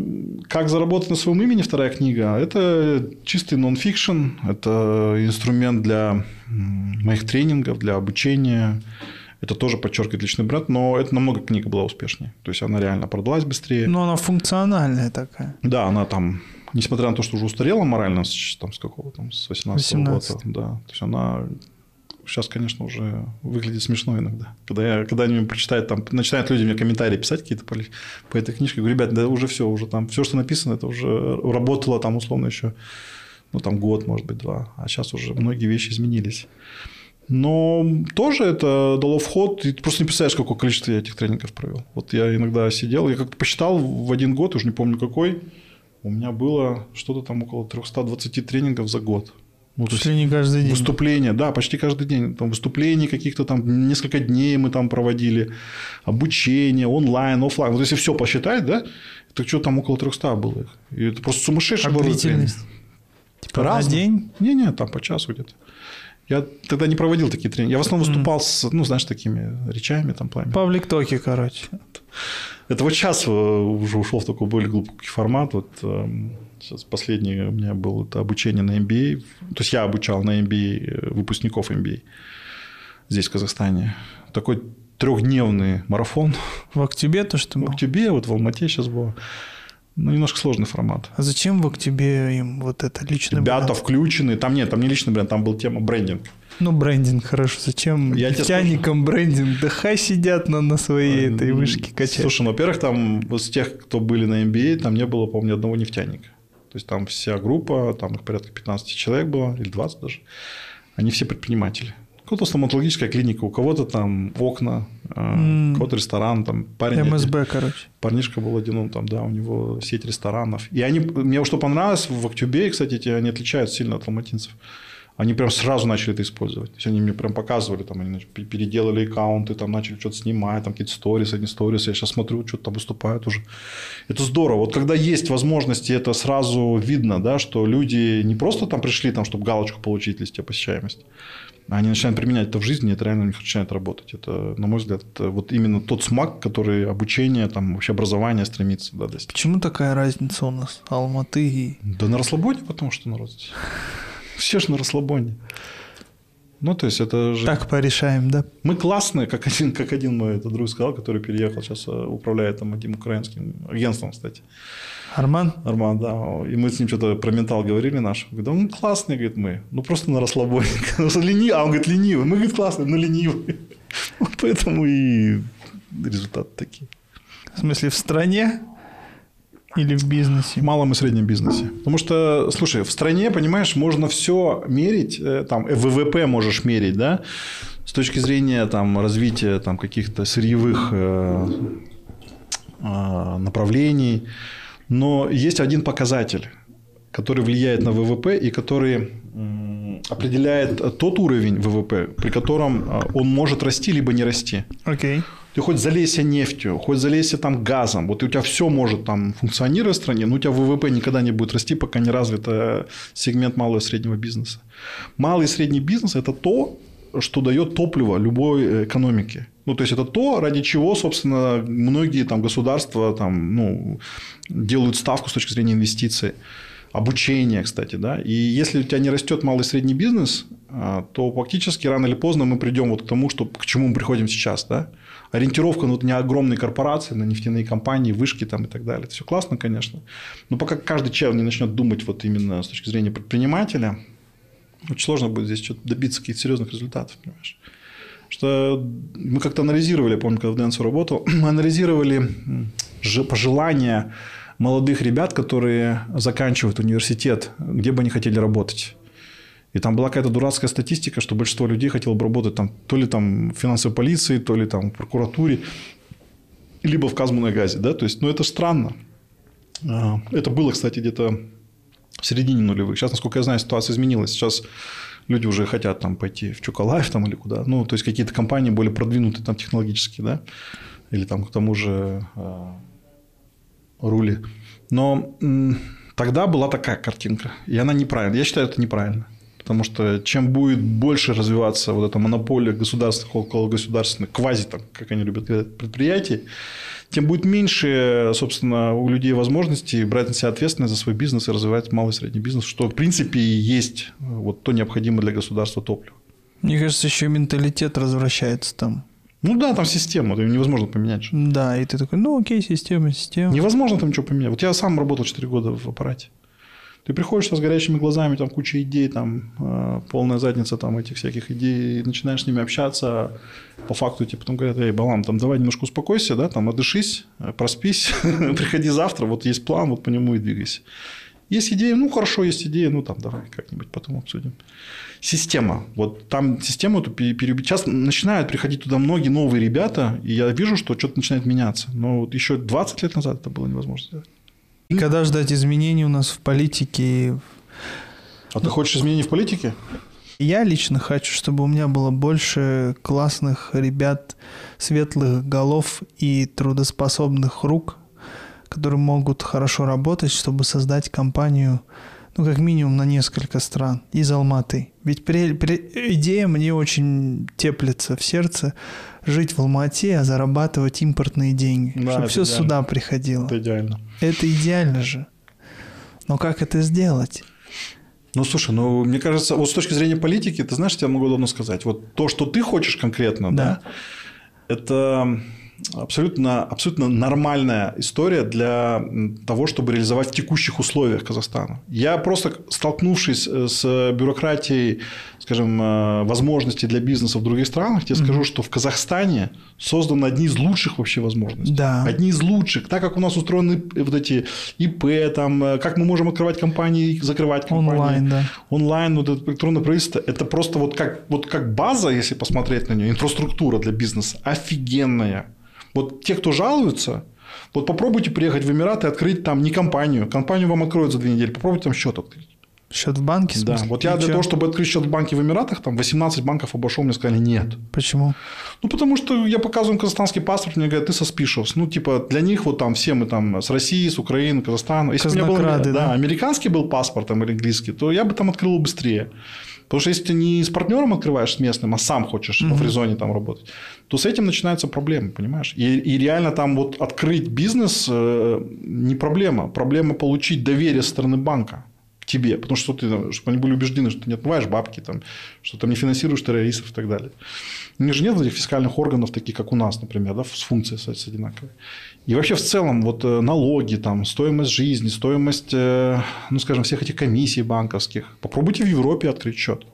S2: как заработать на своем имени вторая книга? Это чистый нон-фикшн, это инструмент для моих тренингов, для обучения. Это тоже подчеркивает личный бренд, но это намного книга была успешнее. То есть она реально продалась быстрее.
S1: Но она функциональная такая.
S2: Да, она там, несмотря на то, что уже устарела морально, там, с какого там, с 18 -го 18. года, да. То есть она сейчас, конечно, уже выглядит смешно иногда. Когда, я, когда они прочитают, там, начинают люди мне комментарии писать какие-то по, по этой книжке, говорю, ребят, да уже все, уже там, все, что написано, это уже работало там условно еще, ну, там год, может быть, два. А сейчас уже многие вещи изменились. Но тоже это дало вход, и ты просто не представляешь, какое количество я этих тренингов провел. Вот я иногда сидел, я как-то посчитал в один год, уже не помню какой, у меня было что-то там около 320 тренингов за год.
S1: Ну, Чуть ли не каждый день.
S2: Выступления, да, почти каждый день. Там выступлений каких-то там, несколько дней мы там проводили, обучение, онлайн, офлайн. Вот если все посчитать, да, то что там около 300 было их. И это просто сумасшедший
S1: а длительность? Типа Раз на день?
S2: Не-не, там по часу где-то. Я тогда не проводил такие тренинги. Я в основном выступал с, ну, знаешь, такими речами там пламя.
S1: Павлик Токи, короче.
S2: Это вот сейчас уже ушел в такой более глубокий формат. Вот эм, сейчас последний у меня был это обучение на MBA. То есть я обучал на MBA э, выпускников MBA здесь, в Казахстане. Такой трехдневный марафон.
S1: В октябре то, что?
S2: В октябре, вот в Алмате сейчас было. Ну, немножко сложный формат.
S1: А зачем в октябре им вот это личный
S2: Ребята бренд? включены. Там нет, там не личный бренд, там был тема брендинг.
S1: Ну, брендинг, хорошо. Зачем Я нефтяникам брендинг? Да хай сидят на, на своей этой вышке качать.
S2: Слушай, ну, во-первых, там вот с тех, кто были на MBA, там не было, по-моему, ни одного нефтяника. То есть, там вся группа, там их порядка 15 человек было, или 20 даже. Они все предприниматели кого-то стоматологическая клиника, у кого-то там окна, mm. у кого-то ресторан, там парень.
S1: МСБ, один, короче.
S2: Парнишка был один, он там, да, у него сеть ресторанов. И они, мне что понравилось, в Актюбе, кстати, эти, они отличаются сильно от алматинцев. Они прям сразу начали это использовать. То есть они мне прям показывали, там они переделали аккаунты, там начали что-то снимать, там какие-то сторис, одни сторис. Я сейчас смотрю, что-то там выступают уже. Это здорово. Вот когда есть возможности, это сразу видно, да, что люди не просто там пришли, там, чтобы галочку получить в листе посещаемости, они начинают применять это в жизни, это реально у них начинает работать. Это, на мой взгляд, вот именно тот смак, который обучение, там, вообще образование стремится да, достичь.
S1: Почему такая разница у нас? Алматы и...
S2: Да на расслабоне, потому что народ здесь. Все же на расслабоне. Ну, то есть, это же...
S1: Так порешаем, да?
S2: Мы классные, как один, как один мой этот друг сказал, который переехал, сейчас э, управляет там одним украинским агентством, кстати.
S1: Арман?
S2: Арман, да. И мы с ним что-то про ментал говорили наш. Говорит, да он классный, говорит, мы. Ну, просто на расслабоне. Ленивый. А он говорит, ленивый. Мы, говорит, классные, но ленивый. Поэтому и результаты такие.
S1: В смысле, в стране? Или в бизнесе?
S2: В малом и среднем бизнесе. Потому что, слушай, в стране, понимаешь, можно все мерить, э, там, ВВП можешь мерить, да, с точки зрения там, развития там, каких-то сырьевых э, э, направлений. Но есть один показатель, который влияет на ВВП и который определяет тот уровень ВВП, при котором а, он может расти либо не расти.
S1: Okay.
S2: Ты хоть залейся нефтью, хоть залейся там газом, вот у тебя все может там функционировать в стране, но у тебя ВВП никогда не будет расти, пока не развит э, сегмент малого и среднего бизнеса. Малый и средний бизнес – это то, что дает топливо любой э, экономике. Ну, то есть, это то, ради чего, собственно, многие там, государства там, ну, делают ставку с точки зрения инвестиций. Обучение, кстати, да. И если у тебя не растет малый и средний бизнес, а, то фактически рано или поздно мы придем вот к тому, что, к чему мы приходим сейчас, да. Ориентировка ну, не огромные корпорации, на нефтяные компании, вышки там и так далее. Это все классно, конечно. Но пока каждый чел не начнет думать вот именно с точки зрения предпринимателя, очень сложно будет здесь что-то добиться каких-то серьезных результатов, понимаешь? Что мы как-то анализировали, я помню, когда в Дэнсу работал, мы анализировали пожелания молодых ребят, которые заканчивают университет, где бы они хотели работать. И там была какая-то дурацкая статистика, что большинство людей хотело бы работать там, то ли там в финансовой полиции, то ли там в прокуратуре, либо в Казмунайгазе. Да? То есть, ну, это странно. А, это было, кстати, где-то в середине нулевых. Сейчас, насколько я знаю, ситуация изменилась. Сейчас люди уже хотят там пойти в Чукалайф там или куда. Ну, то есть какие-то компании более продвинутые там технологически, да, или там к тому же э, рули. Но тогда была такая картинка, и она неправильная. Я считаю, это неправильно. Потому что чем будет больше развиваться вот эта монополия государственных, около государственных, квази, там, как они любят говорить, предприятий, тем будет меньше, собственно, у людей возможностей брать на себя ответственность за свой бизнес и развивать малый и средний бизнес, что, в принципе, и есть вот то необходимое для государства топливо.
S1: Мне кажется, еще менталитет развращается там.
S2: Ну да, там система, это невозможно поменять.
S1: Да, и ты такой, ну окей, система, система.
S2: Невозможно там ничего поменять. Вот я сам работал 4 года в аппарате. Ты приходишь с горящими глазами, там куча идей, там э, полная задница там этих всяких идей, начинаешь с ними общаться, по факту тебе потом говорят, эй, Балам, там давай немножко успокойся, да, там отдышись, э, проспись, приходи завтра, вот есть план, вот по нему и двигайся. Есть идея, ну хорошо, есть идея, ну там давай как-нибудь потом обсудим. Система. Вот там систему эту переубить. Сейчас начинают приходить туда многие новые ребята, и я вижу, что что-то начинает меняться. Но вот еще 20 лет назад это было невозможно сделать.
S1: И когда ждать изменений у нас в политике?
S2: А ты хочешь изменений в политике?
S1: Я лично хочу, чтобы у меня было больше классных ребят, светлых голов и трудоспособных рук, которые могут хорошо работать, чтобы создать компанию, ну, как минимум на несколько стран из Алматы. Ведь при, при, идея мне очень теплится в сердце жить в Алмате, а зарабатывать импортные деньги. Да, чтобы все идеально. сюда приходило.
S2: Это идеально.
S1: Это идеально же. Но как это сделать?
S2: Ну, слушай, ну, мне кажется, вот с точки зрения политики, ты знаешь, я могу давно сказать, вот то, что ты хочешь конкретно, да, да это абсолютно, абсолютно нормальная история для того, чтобы реализовать в текущих условиях Казахстана. Я просто столкнувшись э, с бюрократией, скажем, э, возможностей для бизнеса в других странах, тебе mm-hmm. скажу, что в Казахстане созданы одни из лучших вообще возможностей.
S1: Да.
S2: Одни из лучших. Так как у нас устроены вот эти ИП, там, э, как мы можем открывать компании, закрывать компании.
S1: Онлайн, да.
S2: Онлайн, вот это электронное правительство, это просто вот как, вот как база, если посмотреть на нее, инфраструктура для бизнеса офигенная. Вот те, кто жалуются, вот попробуйте приехать в Эмираты и открыть там не компанию. Компанию вам откроют за две недели. Попробуйте там счет открыть.
S1: Счет в банке?
S2: Да. Вот я для того, чтобы открыть счет в банке в Эмиратах, там 18 банков обошел, мне сказали нет.
S1: Почему?
S2: Ну, потому что я показываю казахстанский паспорт, мне говорят, ты со спишос. Ну, типа, для них вот там все мы там с России, с Украины, Казахстана. Если бы у меня был да, да, американский был паспорт там, или английский, то я бы там открыл быстрее. Потому что если ты не с партнером открываешь с местным, а сам хочешь mm-hmm. в резоне там работать, то с этим начинаются проблемы, понимаешь? И, и реально там вот открыть бизнес э, не проблема. Проблема получить доверие со стороны банка к тебе. Потому что ты, чтобы они были убеждены, что ты не отмываешь бабки, там, что ты не финансируешь террористов и так далее. У них же нет этих фискальных органов, таких как у нас, например, да, с функцией с одинаковой. И вообще в целом вот э, налоги, там, стоимость жизни, стоимость, э, ну, скажем, всех этих комиссий банковских. Попробуйте в Европе открыть счет.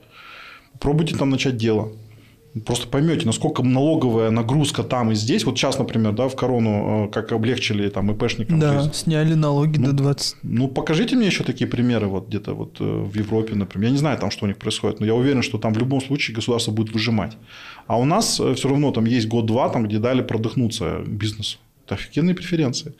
S2: Попробуйте там начать дело. Просто поймете, насколько налоговая нагрузка там и здесь. Вот сейчас, например, да, в корону, э, как облегчили там ИПшникам.
S1: Да, жизнь. сняли налоги
S2: ну,
S1: до 20.
S2: Ну, покажите мне еще такие примеры вот где-то вот в Европе, например. Я не знаю там, что у них происходит, но я уверен, что там в любом случае государство будет выжимать. А у нас все равно там есть год-два, там, где дали продохнуться бизнесу. Это офигенные преференции.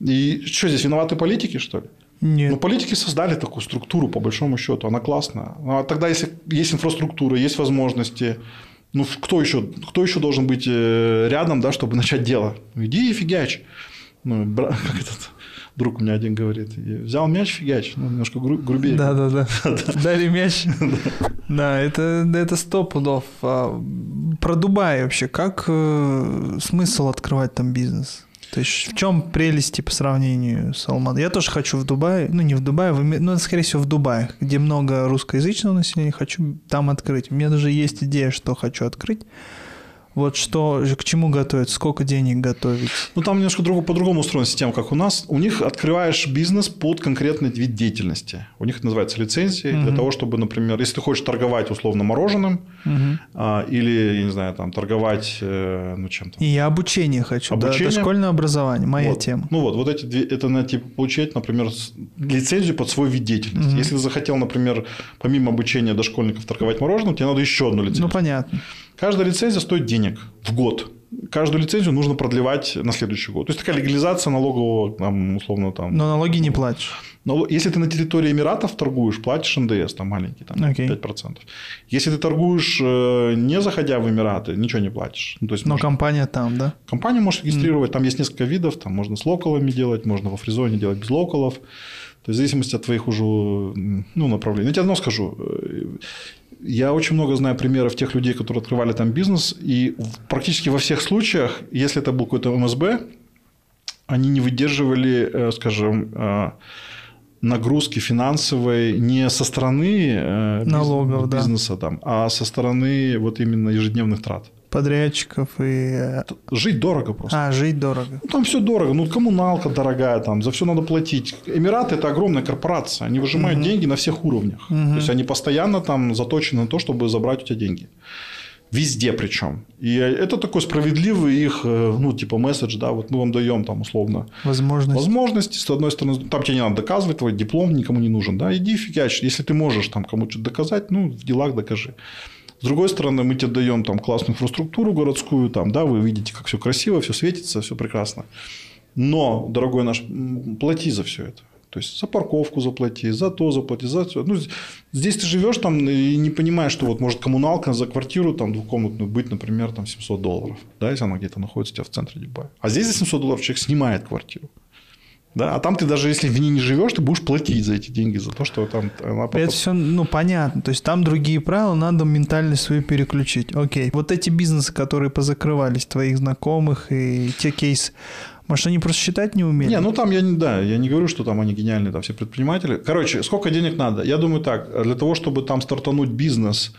S2: И что здесь, виноваты политики, что ли?
S1: Нет.
S2: Ну, политики создали такую структуру, по большому счету, она классная. Ну, а тогда, если есть инфраструктура, есть возможности, ну, кто еще, кто еще должен быть э, рядом, да, чтобы начать дело? Иди и фигачь. Ну, как этот друг у меня один говорит, взял мяч, фигач, ну, немножко гру- грубее.
S1: Да-да-да, дали мяч. Да, это, это сто пудов. А, про Дубай вообще, как э, смысл открывать там бизнес? То есть в чем прелести по сравнению с Алматой? Я тоже хочу в Дубае, ну не в Дубае, в, ну скорее всего в Дубае, где много русскоязычного населения, хочу там открыть. У меня даже есть идея, что хочу открыть. Вот что, к чему готовить, сколько денег готовить?
S2: Ну, там немножко друг, по-другому устроена система, как у нас. У них открываешь бизнес под конкретный вид деятельности. У них это называется лицензии. Угу. Для того, чтобы, например, если ты хочешь торговать условно мороженым, угу. а, или, я не знаю, там, торговать, э, ну, чем-то.
S1: И я обучение хочу, обучение. Да, дошкольное образование, моя
S2: вот.
S1: тема.
S2: Ну, вот, вот эти две, это на типа получать, например, лицензию под свой вид деятельности. Угу. Если ты захотел, например, помимо обучения дошкольников торговать мороженым, тебе надо еще одну лицензию.
S1: Ну, понятно.
S2: Каждая лицензия стоит денег в год. каждую лицензию нужно продлевать на следующий год. То есть такая легализация налогового, там, условно, там.
S1: Но налоги не платишь.
S2: Но если ты на территории Эмиратов торгуешь, платишь НДС, там маленький, там
S1: Окей.
S2: 5%. Если ты торгуешь, э, не заходя в Эмираты, ничего не платишь. Ну, то есть
S1: Но
S2: можно-
S1: компания там, да?
S2: компанию можешь регистрировать, там есть несколько видов, там можно с локалами делать, можно во фризоне делать без локалов. То есть в зависимости от твоих уже ну, направлений. Я тебе одно скажу. Я очень много знаю примеров тех людей, которые открывали там бизнес, и практически во всех случаях, если это был какой-то МСБ, они не выдерживали, э, скажем, э, нагрузки финансовой не со стороны э,
S1: Налогов, да.
S2: бизнеса, там, а со стороны вот именно ежедневных трат.
S1: Подрядчиков и... э,
S2: Жить дорого просто.
S1: А, жить дорого.
S2: Ну, там все дорого. Ну, коммуналка дорогая, там, за все надо платить. Эмираты – это огромная корпорация. Они выжимают деньги на всех уровнях. То есть, они постоянно там заточены на то, чтобы забрать у тебя деньги. Везде причем. И это такой справедливый их, э, ну, типа, месседж, да, вот мы вам даем там условно
S1: Возможность.
S2: возможности, с одной стороны, там тебе не надо доказывать, твой диплом никому не нужен, да, иди фигачь, если ты можешь там кому-то что-то доказать, ну, в делах докажи. С другой стороны, мы тебе даем там классную инфраструктуру городскую, там, да, вы видите, как все красиво, все светится, все прекрасно. Но, дорогой наш, плати за все это. То есть за парковку заплати, за то заплати, за все. Ну, здесь ты живешь там и не понимаешь, что вот может коммуналка за квартиру там двухкомнатную быть, например, там 700 долларов, да, если она где-то находится у тебя в центре Дубая. А здесь за 700 долларов человек снимает квартиру. Да, а там ты даже если в ней не живешь, ты будешь платить за эти деньги, за то, что там она
S1: Это все, ну, понятно. То есть там другие правила, надо ментальность свою переключить. Окей. Вот эти бизнесы, которые позакрывались, твоих знакомых и те кейсы, может, они просто считать не умели?
S2: Не, ну там я не, да, я не говорю, что там они гениальные, там все предприниматели. Короче, сколько денег надо? Я думаю так, для того, чтобы там стартануть бизнес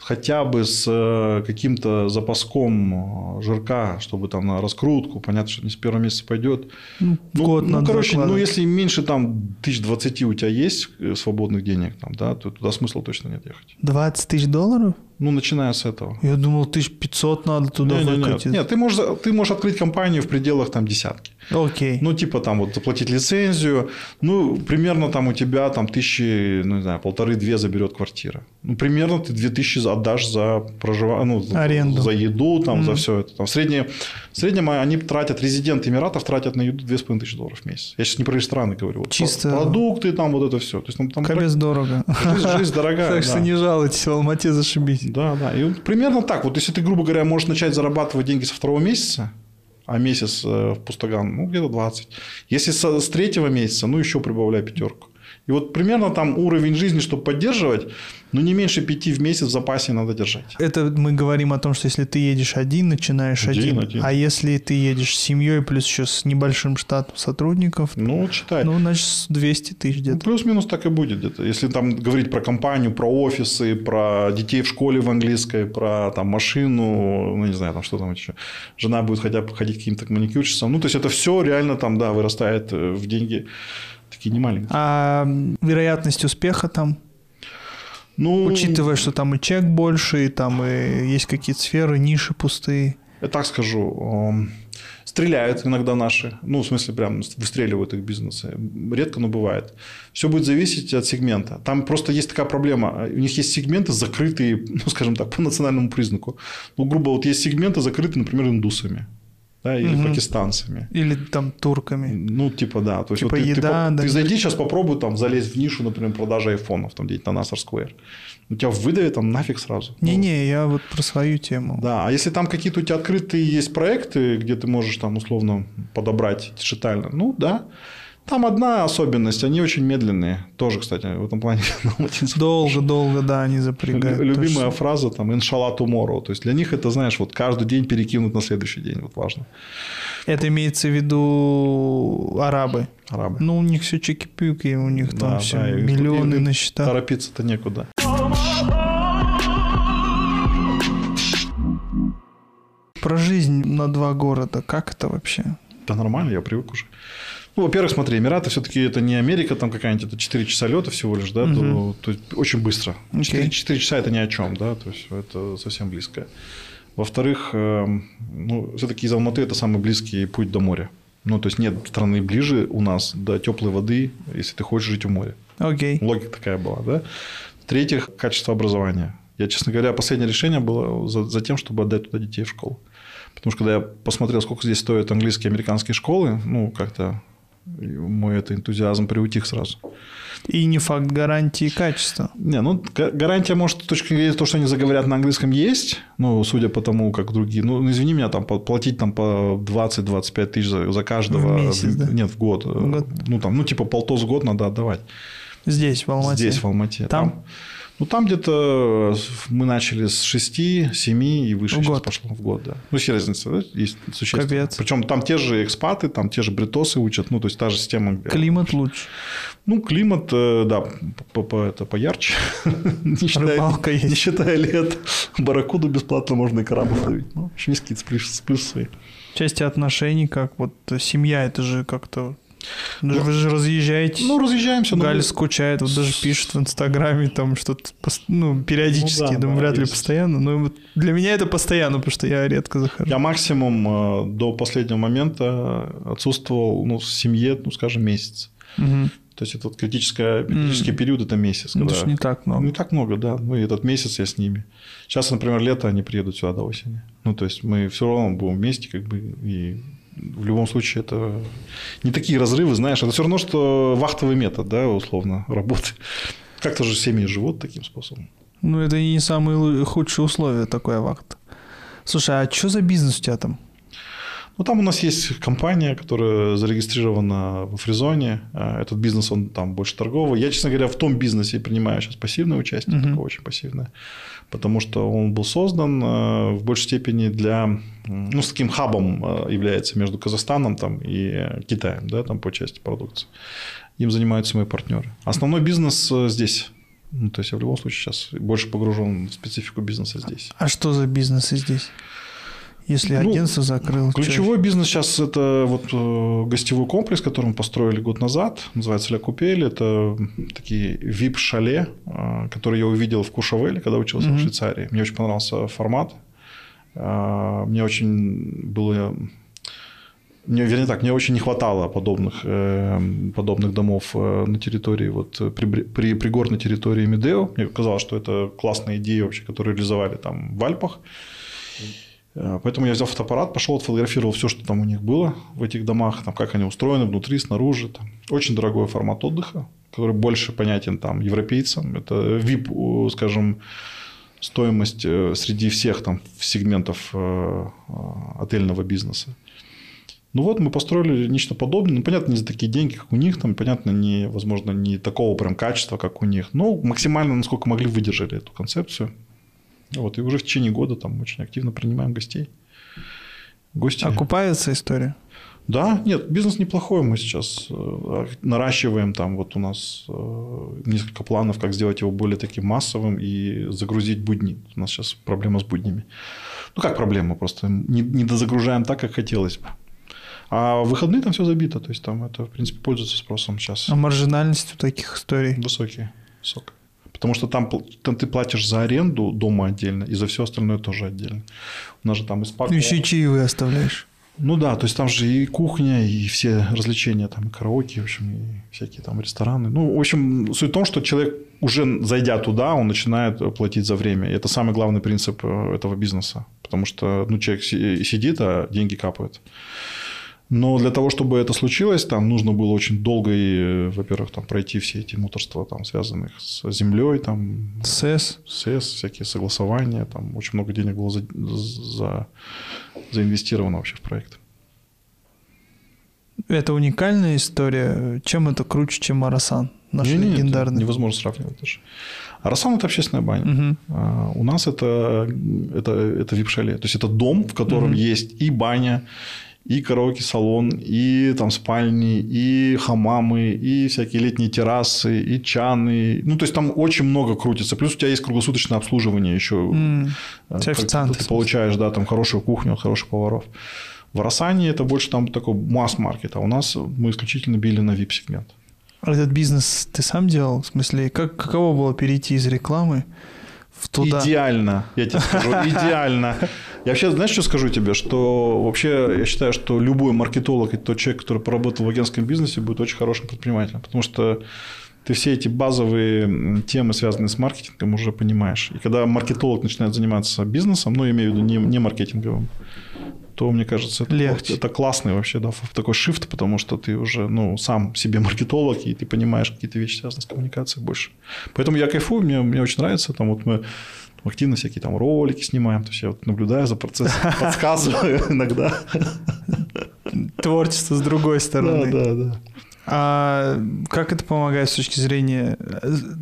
S2: хотя бы с э, каким-то запаском э, жирка, чтобы там на раскрутку, понятно, что не с первого месяца пойдет.
S1: Ну,
S2: Ну,
S1: год
S2: ну, короче, ну, если меньше там тысяч двадцати у тебя есть э, свободных денег, там, да, то туда смысла точно нет ехать.
S1: 20 тысяч долларов?
S2: Ну, начиная с этого.
S1: Я думал, 1500 надо туда
S2: Не,
S1: выкатить.
S2: Нет, ты можешь, ты можешь открыть компанию в пределах там десятки.
S1: Окей.
S2: Ну, типа там вот заплатить лицензию, ну, примерно там у тебя там тысячи, ну, не знаю, полторы-две заберет квартира. Ну, примерно ты две тысячи отдашь за проживание, ну, за-
S1: Аренду.
S2: за еду, там, за все это. Там, в, среднем, в среднем они тратят, резиденты Эмиратов тратят на еду две с половиной тысячи долларов в месяц. Я сейчас не про рестораны говорю. Вот
S1: Чисто-
S2: про- Продукты, там вот это все. То есть, там, там
S1: Капец дорого.
S2: жизнь, жизнь дорогая.
S1: Так что не жалуйтесь, в Алмате зашибись.
S2: Да, да. И примерно так. Вот если ты, грубо говоря, можешь начать зарабатывать деньги со второго месяца, а месяц э, в Пустоган, ну, где-то 20. Если с третьего месяца, ну, еще прибавляй пятерку. И вот примерно там уровень жизни, чтобы поддерживать, ну, не меньше пяти в месяц в запасе надо держать.
S1: Это мы говорим о том, что если ты едешь один, начинаешь
S2: Один,
S1: один.
S2: один.
S1: А если ты едешь с семьей, плюс еще с небольшим штатом сотрудников,
S2: Ну, вот считай.
S1: ну, значит, с 200 тысяч
S2: Ну,
S1: где-то.
S2: плюс-минус так и будет где-то. Если там говорить про компанию, про офисы, про детей в школе в английской, про там машину, ну не знаю, там что там еще. Жена будет хотя бы ходить каким-то маникюрщицам. Ну, то есть это все реально там, да, вырастает э, в деньги такие немаленькие.
S1: А м, вероятность успеха там,
S2: Ну,
S1: учитывая, что там и чек больше, и там и есть какие-то сферы, ниши пустые.
S2: я так скажу, стреляют иногда наши, ну, в смысле, прям выстреливают их бизнесы. Редко, но бывает. Все будет зависеть от сегмента. Там просто есть такая проблема. У них есть сегменты закрытые, ну, скажем так, по национальному признаку. Ну, грубо, вот есть сегменты закрытые, например, индусами. Да, или
S1: Мгм.
S2: пакистанцами.
S1: Или там турками.
S2: Ну, типа, да. То есть,
S1: Типа
S2: вот ты, ты
S1: еда,
S2: по-
S1: да.
S2: ты зайди сейчас попробуй там залезть в нишу, например, продажи айфонов, там где-то на Нассер Сквер. У тебя выдавит там нафиг сразу. Ну,
S1: Не-не, я вот про свою тему.
S2: да, а если там какие-то у тебя открытые есть проекты, где ты можешь там условно подобрать диджитально, ну да. Там одна особенность, они очень медленные. Тоже, кстати, в этом плане.
S1: Долго-долго, да, они запрягают.
S2: Любимая
S1: есть
S2: фраза там «иншалла tomorrow». То есть для них это, знаешь, вот каждый день перекинуть на следующий день. Вот важно.
S1: Это имеется в виду арабы.
S2: Арабы.
S1: Ну, у них все чеки-пюки, у них там
S2: Да,
S1: все
S2: да,
S1: миллионы на счетах.
S2: Торопиться-то некуда.
S1: Про жизнь на два города, как это вообще?
S2: Да нормально, я привык уже. Ну, во-первых, смотри, Эмираты все-таки это не Америка, там какая-нибудь, это 4 часа лета всего лишь, да, то,
S1: Мгм.
S2: то есть очень быстро.
S1: Окей.
S2: 4, 4 часа это ни о чем, да, то есть это совсем близко. Во-вторых, эм, ну, все-таки из Алматы это самый близкий путь до моря. Ну, то есть нет страны ближе у нас до теплой воды, если ты хочешь жить у моря.
S1: Окей.
S2: Логика такая была, да. В-третьих, качество образования. Я, честно говоря, последнее решение было за, за тем, чтобы отдать туда детей в школу. Потому что когда я посмотрел, сколько здесь стоят английские и американские школы, ну, как-то мой это энтузиазм приутих сразу.
S1: И не факт гарантии качества.
S2: Не, ну, гарантия, может, с точки зрения того, что они заговорят на английском, есть. Ну, судя по тому, как другие. Ну, извини меня, там, платить там по 20-25 тысяч за, за каждого.
S1: В месяц, да?
S2: Нет, в год.
S1: В год.
S2: Ну, там, ну, типа полтос в год надо отдавать.
S1: Здесь, в Алмате?
S2: Здесь, в Алмате.
S1: Там?
S2: там ну, там где-то мы начали с 6, 7 и выше
S1: В
S2: сейчас
S1: год.
S2: пошло в год, да. Ну, есть разница, да? Есть существенная.
S1: Капец.
S2: Причем там те же экспаты, там те же бритосы учат, ну, то есть та же система.
S1: Климат лучше.
S2: Ну, климат, э, да, по, по, это, поярче. не, считая,
S1: Рыбалка есть.
S2: не считая лет. Барракуду бесплатно можно и корабль ловить. Ну, общем, есть какие-то плюсы,
S1: части отношений, как вот э, семья, это же как-то... Даже вы же разъезжаете.
S2: Ну, разъезжаемся. ну,
S1: Галя скучает, вот даже пишет в Инстаграме там что-то, ну, периодически,
S2: Ну да,
S1: думаю,
S2: да,
S1: вряд ли
S2: есть.
S1: постоянно, но вот для меня это постоянно, потому что я редко захожу.
S2: Я максимум э, до последнего момента отсутствовал ну, в семье, ну, скажем, месяц.
S1: Мгм.
S2: То есть, это вот критическая, критический период – это месяц.
S1: Ну,
S2: когда-
S1: это ж не так много.
S2: Не так много, да. Ну, и этот месяц я с ними. Сейчас, например, лето они приедут сюда до осени. Ну, то есть, мы все равно будем вместе, как бы, и в любом случае это не такие разрывы, знаешь, это все равно, что вахтовый метод, да, условно, работы. Как-то же семьи живут таким способом.
S1: Ну, это и не самые худшие условия такой вахты. Слушай, а что за бизнес у тебя там?
S2: Ну, там у нас есть компания, которая зарегистрирована в Фризоне. А, Этот бизнес, он там больше торговый. Я, честно говоря, в том бизнесе принимаю сейчас пассивное участие,
S1: Мгм.
S2: такое очень пассивное. Потому что он был создан э, в большей степени для... Ну, с таким хабом э, является между Казахстаном там, и э, Китаем, да, там по части продукции. Им занимаются мои партнеры. Основной бизнес э, здесь. Ну, то есть, я в любом случае сейчас больше погружен в специфику бизнеса здесь.
S1: А что за бизнесы здесь? Если
S2: Ну,
S1: агентство закрыл.
S2: Ключевой бизнес сейчас это вот э, гостевой комплекс, который мы построили год назад, называется Ля Купель. Это такие VIP-шале, э, которые я увидел в Кушавеле, когда учился
S1: Мгм.
S2: в Швейцарии. Мне очень понравился формат. Э, Мне очень было... Мне, вернее так, мне очень не хватало подобных, подобных домов на территории, вот при, при пригорной территории Медео. Мне казалось, что это классная идея вообще, которую реализовали там в Альпах. Э, Поэтому я взял фотоаппарат, пошел, отфотографировал все, что там у них было в этих домах, там, как они устроены внутри, снаружи. Там. Очень дорогой формат отдыха, который больше понятен там, европейцам. Это VIP, у, скажем, стоимость э, среди всех там, сегментов э, э, отельного бизнеса. Ну вот мы построили нечто подобное. Ну, понятно, не за такие деньги, как у них, там, понятно, не, возможно, не такого прям качества, как у них. Но максимально, насколько могли, выдержали эту концепцию. Вот, и уже в течение года там очень активно принимаем гостей. Гости.
S1: Окупается история?
S2: Да, нет, бизнес неплохой. Мы сейчас э, наращиваем там вот у нас э, несколько планов, как сделать его более таким массовым и загрузить будни. У нас сейчас проблема с буднями. Ну, как проблема, просто не, не дозагружаем так, как хотелось бы. А в выходные там все забито, то есть там это, в принципе, пользуется спросом сейчас.
S1: А маржинальность у таких историй?
S2: Высокий, высокий. Потому что там, там ты платишь за аренду дома отдельно, и за все остальное тоже отдельно. У нас же там и спа
S1: Ну, еще и чаевые оставляешь.
S2: Ну да, то есть там же и кухня, и все развлечения, там и караоке, в общем, и всякие там рестораны. Ну, в общем, суть в том, что человек, уже зайдя туда, он начинает платить за время. И это самый главный принцип э, этого бизнеса. Потому что ну, человек си- сидит, а деньги капают. Но для того, чтобы это случилось, там нужно было очень долго, и, э, во-первых, там пройти все эти муторства, там, связанных с землей, там,
S1: СЭС.
S2: СЭС, всякие согласования, там очень много денег было за, за- заинвестировано вообще в проект.
S1: Это уникальная история. Чем это круче, чем Арасан? Наш
S2: Не-не-не, это
S1: легендарный.
S2: Невозможно сравнивать даже. Арасан – это общественная баня.
S1: Мгм.
S2: А у нас это, это, это вип-шале. То есть, это дом, в котором
S1: Мгм.
S2: есть и баня, и караоке-салон, и там спальни, и хамамы, и всякие летние террасы, и чаны. Ну, то есть, там очень много крутится. Плюс у тебя есть круглосуточное обслуживание еще.
S1: М,
S2: Э,
S1: в
S2: Ты получаешь, да, там хорошую кухню хороших поваров. В Арасане это больше там такой масс-маркет, а у нас мы исключительно били на VIP-сегмент.
S1: А Этот бизнес ты сам делал? В смысле, как, каково было перейти из рекламы туда?
S2: Идеально, я тебе скажу, идеально. Я вообще, знаешь, что скажу тебе? Что вообще я считаю, что любой маркетолог и тот человек, который поработал в агентском бизнесе, будет очень хорошим предпринимателем. Потому что ты все эти базовые темы, связанные с маркетингом, уже понимаешь. И когда маркетолог начинает заниматься бизнесом, ну, я имею в виду не, не маркетинговым, то, мне кажется, это,
S1: Легче.
S2: это классный вообще да, такой шифт, потому что ты уже ну, сам себе маркетолог, и ты понимаешь какие-то вещи, связанные с коммуникацией больше. Поэтому я кайфую, мне, мне очень нравится. Там вот мы активно всякие там ролики снимаем, то есть я вот наблюдаю за процессом, подсказываю иногда.
S1: Творчество с другой стороны.
S2: Да, да, да.
S1: А как это помогает с точки зрения...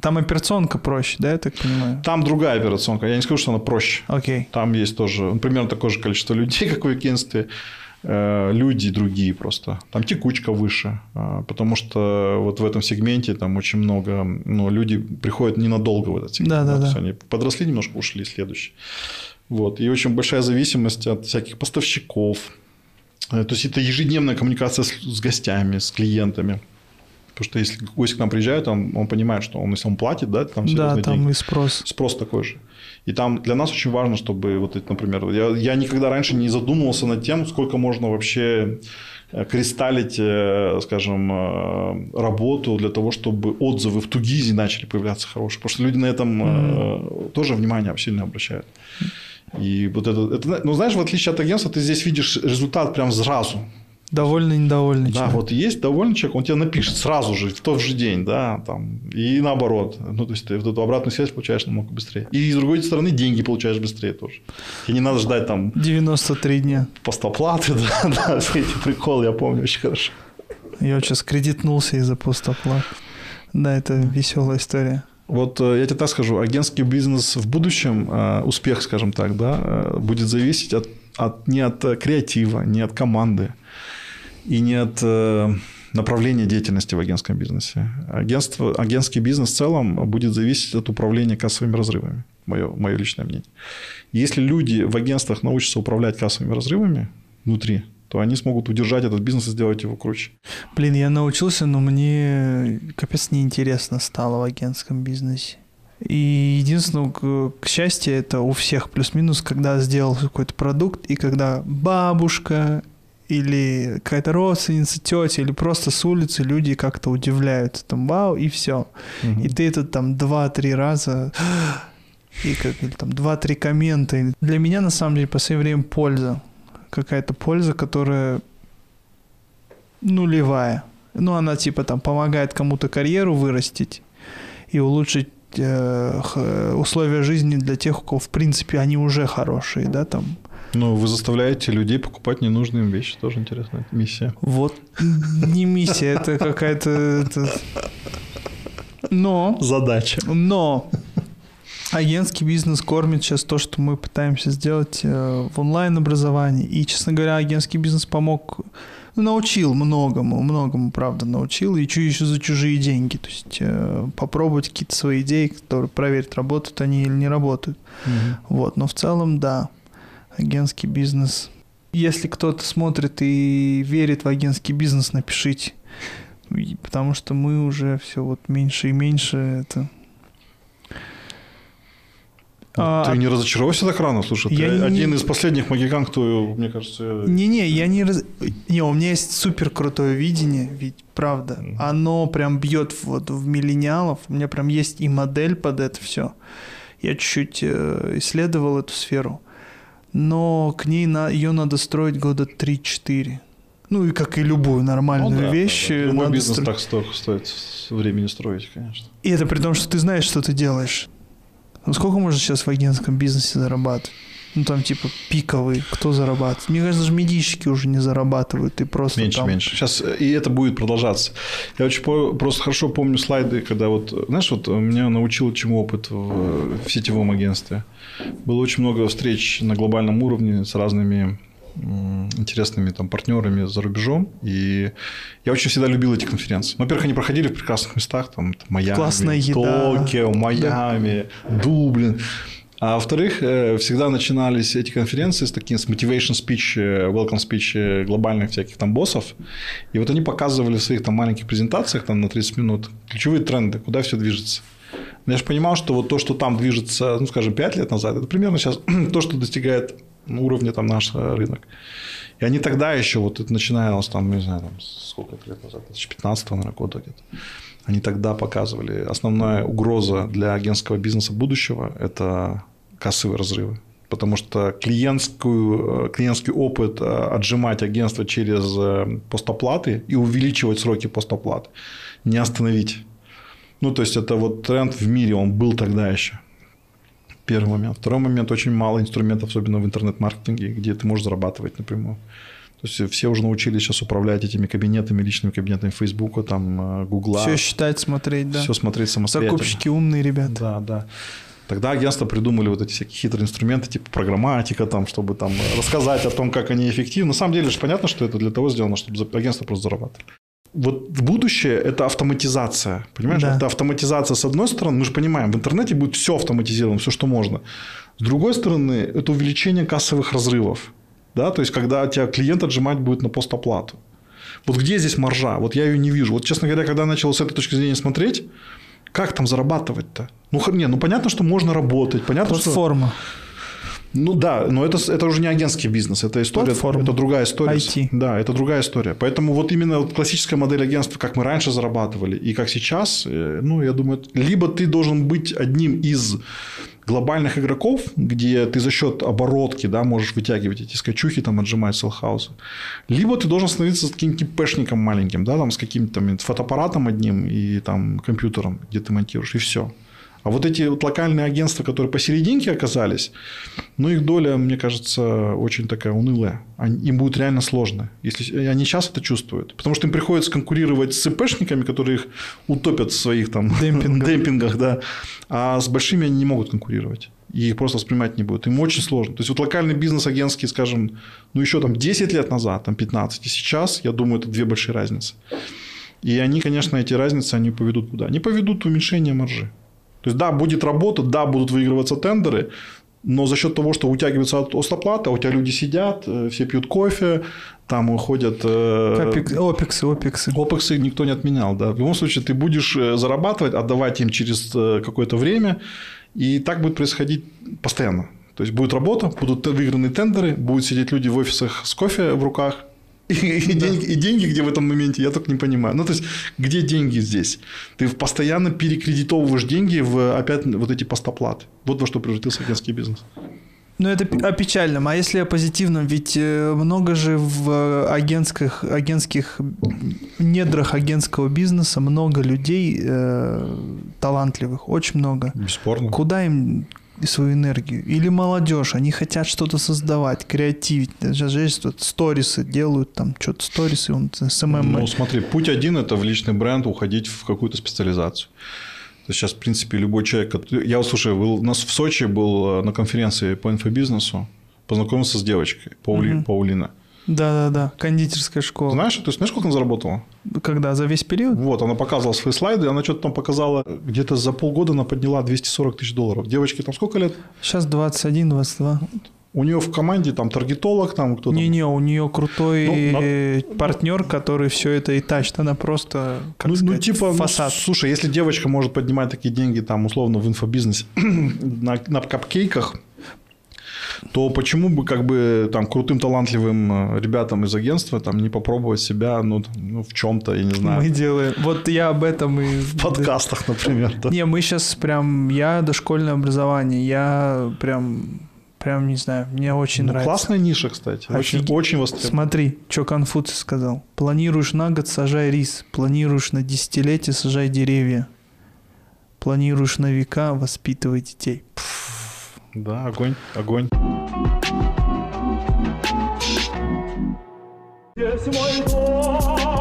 S1: Там операционка проще, да, я так понимаю?
S2: Там другая операционка. Я не скажу, что она проще.
S1: Окей.
S2: Там есть тоже ну, примерно такое же количество людей, как в агентстве. Э, люди другие просто. Там текучка выше. э, Потому что вот в этом сегменте там очень много... Ну, люди приходят ненадолго в этот сегмент.
S1: Да, да, да.
S2: они подросли немножко, ушли следующий. Вот. И очень большая зависимость от всяких поставщиков. Э, То есть это ежедневная коммуникация с, с гостями, с клиентами. Потому что если гость к нам приезжает, он, он понимает, что он, если он платит, да, там
S1: Да,
S2: серьезные
S1: там
S2: деньги.
S1: и спрос.
S2: Спрос такой же. И там для нас очень важно, чтобы вот это, например, я, я никогда раньше не задумывался над тем, сколько можно вообще э, кристаллить, э, скажем, работу для того, чтобы отзывы в Тугизе начали появляться хорошие. Потому что люди на этом э, тоже внимание сильно обращают. И вот это, это, ну, знаешь, в отличие от агентства, ты здесь видишь результат прям сразу.
S1: Довольный, недовольный.
S2: Да,
S1: человек.
S2: вот есть довольный человек, он тебе напишет сразу же, в тот же день, да, там, и наоборот. Ну, то есть, ты вот эту обратную связь получаешь намного быстрее. И, с другой стороны, деньги получаешь быстрее тоже. Тебе не надо ждать там
S1: 93 дня.
S2: постоплаты, да, да, все эти приколы, я помню очень хорошо.
S1: Я вот сейчас кредитнулся из-за постоплат. Да, это веселая история.
S2: Вот э, я тебе так скажу, агентский бизнес в будущем, э, успех, скажем так, да, э, будет зависеть от, от, не от креатива, не от команды и не от направления деятельности в агентском бизнесе. Агентство, агентский бизнес в целом будет зависеть от управления кассовыми разрывами, мое, мое личное мнение. Если люди в агентствах научатся управлять кассовыми разрывами внутри, то они смогут удержать этот бизнес и сделать его круче.
S1: Блин, я научился, но мне капец неинтересно стало в агентском бизнесе. И единственное, к, к счастью, это у всех плюс-минус, когда сделал какой-то продукт, и когда бабушка или какая-то родственница, тетя, или просто с улицы люди как-то удивляются, там, вау, и все. И ты это там два-три раза и как или там два-три коммента. Для меня на самом деле в последнее время польза. Какая-то польза, которая нулевая. Ну, она типа там помогает кому-то карьеру вырастить и улучшить э, условия жизни для тех, у кого в принципе они уже хорошие, да, там.
S2: Ну, вы заставляете людей покупать ненужные им вещи. Тоже интересная миссия.
S1: Вот не миссия, это какая-то... Но
S2: Задача.
S1: Но агентский бизнес кормит сейчас то, что мы пытаемся сделать э, в онлайн-образовании. И, честно говоря, агентский бизнес помог, ну, научил многому, многому, правда, научил. И чу- еще за чужие деньги. То есть э, попробовать какие-то свои идеи, которые проверить, работают они или не работают. Вот, но в целом, да, агентский бизнес. Если кто-то смотрит и верит в агентский бизнес, напишите. Потому что мы уже все вот меньше и меньше это... А,
S2: Ты не разочаровался так рано? Слушай, ты
S1: Я не-
S2: один из последних магикан, кто, мне кажется...
S1: Не-не, я не раз... Не, у меня есть супер крутое видение, ведь правда. Оно прям бьет вот в миллениалов. У меня прям есть и модель под это все. Я чуть-чуть э, исследовал эту сферу. Но к ней на... ее надо строить года 3-4. Ну и как и любую нормальную
S2: Ну да,
S1: вещь.
S2: да, да.
S1: э,
S2: Любой бизнес
S1: стро-
S2: так сто- стоит с времени строить, конечно.
S1: И это при том, что ты знаешь, что ты делаешь. Ну сколько можно сейчас в агентском бизнесе зарабатывать? Ну там типа пиковый, кто зарабатывает? Мне кажется, даже медийщики уже не зарабатывают, ты просто
S2: Меньше,
S1: там...
S2: меньше. Сейчас э, и это будет продолжаться. Я очень по- просто хорошо помню слайды, когда вот, знаешь, вот меня научил чему опыт в, в сетевом агентстве. Было очень много встреч на глобальном уровне с разными интересными там партнерами за рубежом. И я очень всегда любил эти конференции. Ну, Во-первых, они проходили в прекрасных местах, там, там Майами,
S1: Классная еда.
S2: Токио, Майами, Дублин. А во-вторых, э, всегда начинались эти конференции с таким с motivation speech, э, welcome speech э, глобальных всяких там боссов. И вот они показывали в своих там маленьких презентациях там на 30 минут ключевые тренды, куда все движется. Но я же понимал, что вот то, что там движется, ну, скажем, 5 лет назад, это примерно сейчас то, что достигает уровня там наш э, рынок. И они тогда еще, вот это начиналось там, не знаю, там, сколько лет назад, 2015 наверное, года где-то. Они тогда показывали, основная угроза для агентского бизнеса будущего – это кассовые разрывы. потому что клиентскую, э, клиентский опыт э, отжимать агентство через постоплаты и увеличивать сроки постоплат не остановить. Ну, то есть, это вот тренд в мире, он был тогда еще. Первый момент. Второй момент, очень мало инструментов, особенно в интернет-маркетинге, где ты можешь зарабатывать напрямую. То есть все уже научились сейчас управлять этими кабинетами, личными кабинетами Фейсбука, там, Гугла.
S1: Все считать, смотреть, да.
S2: Все смотреть самостоятельно.
S1: Закупщики умные ребята.
S2: Да, да. Тогда агентства придумали вот эти всякие хитрые инструменты, типа программатика, там, чтобы там рассказать о том, как они эффективны. На самом деле же понятно, что это для того сделано, чтобы агентство просто зарабатывали. Вот будущее – это автоматизация. Понимаешь? Да. Это автоматизация с одной стороны. Мы же понимаем, в интернете будет все автоматизировано, все, что можно. С другой стороны, это увеличение кассовых разрывов. Да? То есть, когда тебя клиент отжимать будет на постоплату. Вот где здесь маржа? Вот я ее не вижу. Вот, честно говоря, когда я начал с этой точки зрения смотреть, как там зарабатывать-то? Ну, не, ну понятно, что можно работать. Понятно,
S1: Платформа.
S2: Что... Ну да, но это, это уже не агентский бизнес, это история, Платформа. это другая история.
S1: IT.
S2: Да, это другая история. Поэтому вот именно вот классическая модель агентства, как мы раньше зарабатывали и как сейчас, э, ну я думаю, либо ты должен быть одним из глобальных игроков, где ты за счет оборотки да, можешь вытягивать эти скачухи, там, отжимать селхаусы. Либо ты должен становиться каким-то пешником маленьким, да, там, с каким-то фотоаппаратом одним и там, компьютером, где ты монтируешь, и все. А вот эти вот локальные агентства, которые посерединке оказались, ну, их доля, мне кажется, очень такая унылая. Им будет реально сложно, если они сейчас это чувствуют. Потому что им приходится конкурировать с ИПшниками, которые их утопят в своих там демпингах, демпингах да. а с большими они не могут конкурировать. И их просто воспринимать не будут. Им очень сложно. То есть, вот локальный бизнес агентский, скажем, ну, еще там 10 лет назад, там 15, и сейчас, я думаю, это две большие разницы. И они, конечно, эти разницы, они поведут куда? Они поведут уменьшение маржи. То есть, да, будет работа, да, будут выигрываться тендеры, но за счет того, что утягивается остоплата, у тебя люди сидят, э, все пьют кофе, там уходят...
S1: Э, опексы, опексы.
S2: Опексы никто не отменял, да. В любом случае, ты будешь э, зарабатывать, отдавать им через какое-то время, и так будет происходить постоянно. То есть, будет работа, будут выиграны тендеры, будут сидеть люди в офисах с кофе в руках, и, и, да. деньги, и деньги где в этом моменте, я только не понимаю. Ну, то есть, где деньги здесь? Ты постоянно перекредитовываешь деньги в опять вот эти постоплаты. Вот во что превратился агентский бизнес.
S1: Ну, это о печальном. А если о позитивном? Ведь э, много же в агентских, агентских недрах агентского бизнеса много людей э, талантливых, очень много.
S2: Бесспорно.
S1: Куда им свою энергию. Или молодежь, они хотят что-то создавать, креативить. Сейчас же есть тут сторисы делают, там что-то сторисы, он SMM.
S2: Ну, смотри, путь один – это в личный бренд уходить в какую-то специализацию. Сейчас, в принципе, любой человек... Я, слушай, был, у нас в Сочи был э, на конференции по инфобизнесу, познакомился с девочкой, Паули, угу. Паулина.
S1: Да-да-да, кондитерская школа.
S2: Знаешь, то есть, знаешь, сколько она заработала?
S1: Когда? За весь период?
S2: Вот, она показывала свои слайды, она что-то там показала, где-то за полгода она подняла 240 тысяч долларов. Девочке там сколько лет?
S1: Сейчас 21-22.
S2: У нее в команде там таргетолог, там кто-то.
S1: Не-не, у нее крутой ну, на... партнер, который все это и тащит. Она просто, как
S2: ну,
S1: сказать,
S2: ну, типа,
S1: фасад.
S2: Ну, слушай, если девочка может поднимать такие деньги, там, условно, в инфобизнесе на, на капкейках, то почему бы как бы там крутым талантливым э, ребятам из агентства там не попробовать себя ну, ну в чем-то, я не знаю.
S1: Мы делаем. Вот я об этом и...
S2: В подкастах, например. Да.
S1: Не, мы сейчас прям... Я дошкольное образование, я прям Прям не знаю, мне очень ну, нравится.
S2: Классная ниша, кстати. Очень, Офиг... очень востребована.
S1: Смотри, что Конфуций сказал. Планируешь на год, сажай рис. Планируешь на десятилетие, сажай деревья. Планируешь на века, воспитывай детей. Пфф.
S2: Да, огонь, огонь. Есть мой дом.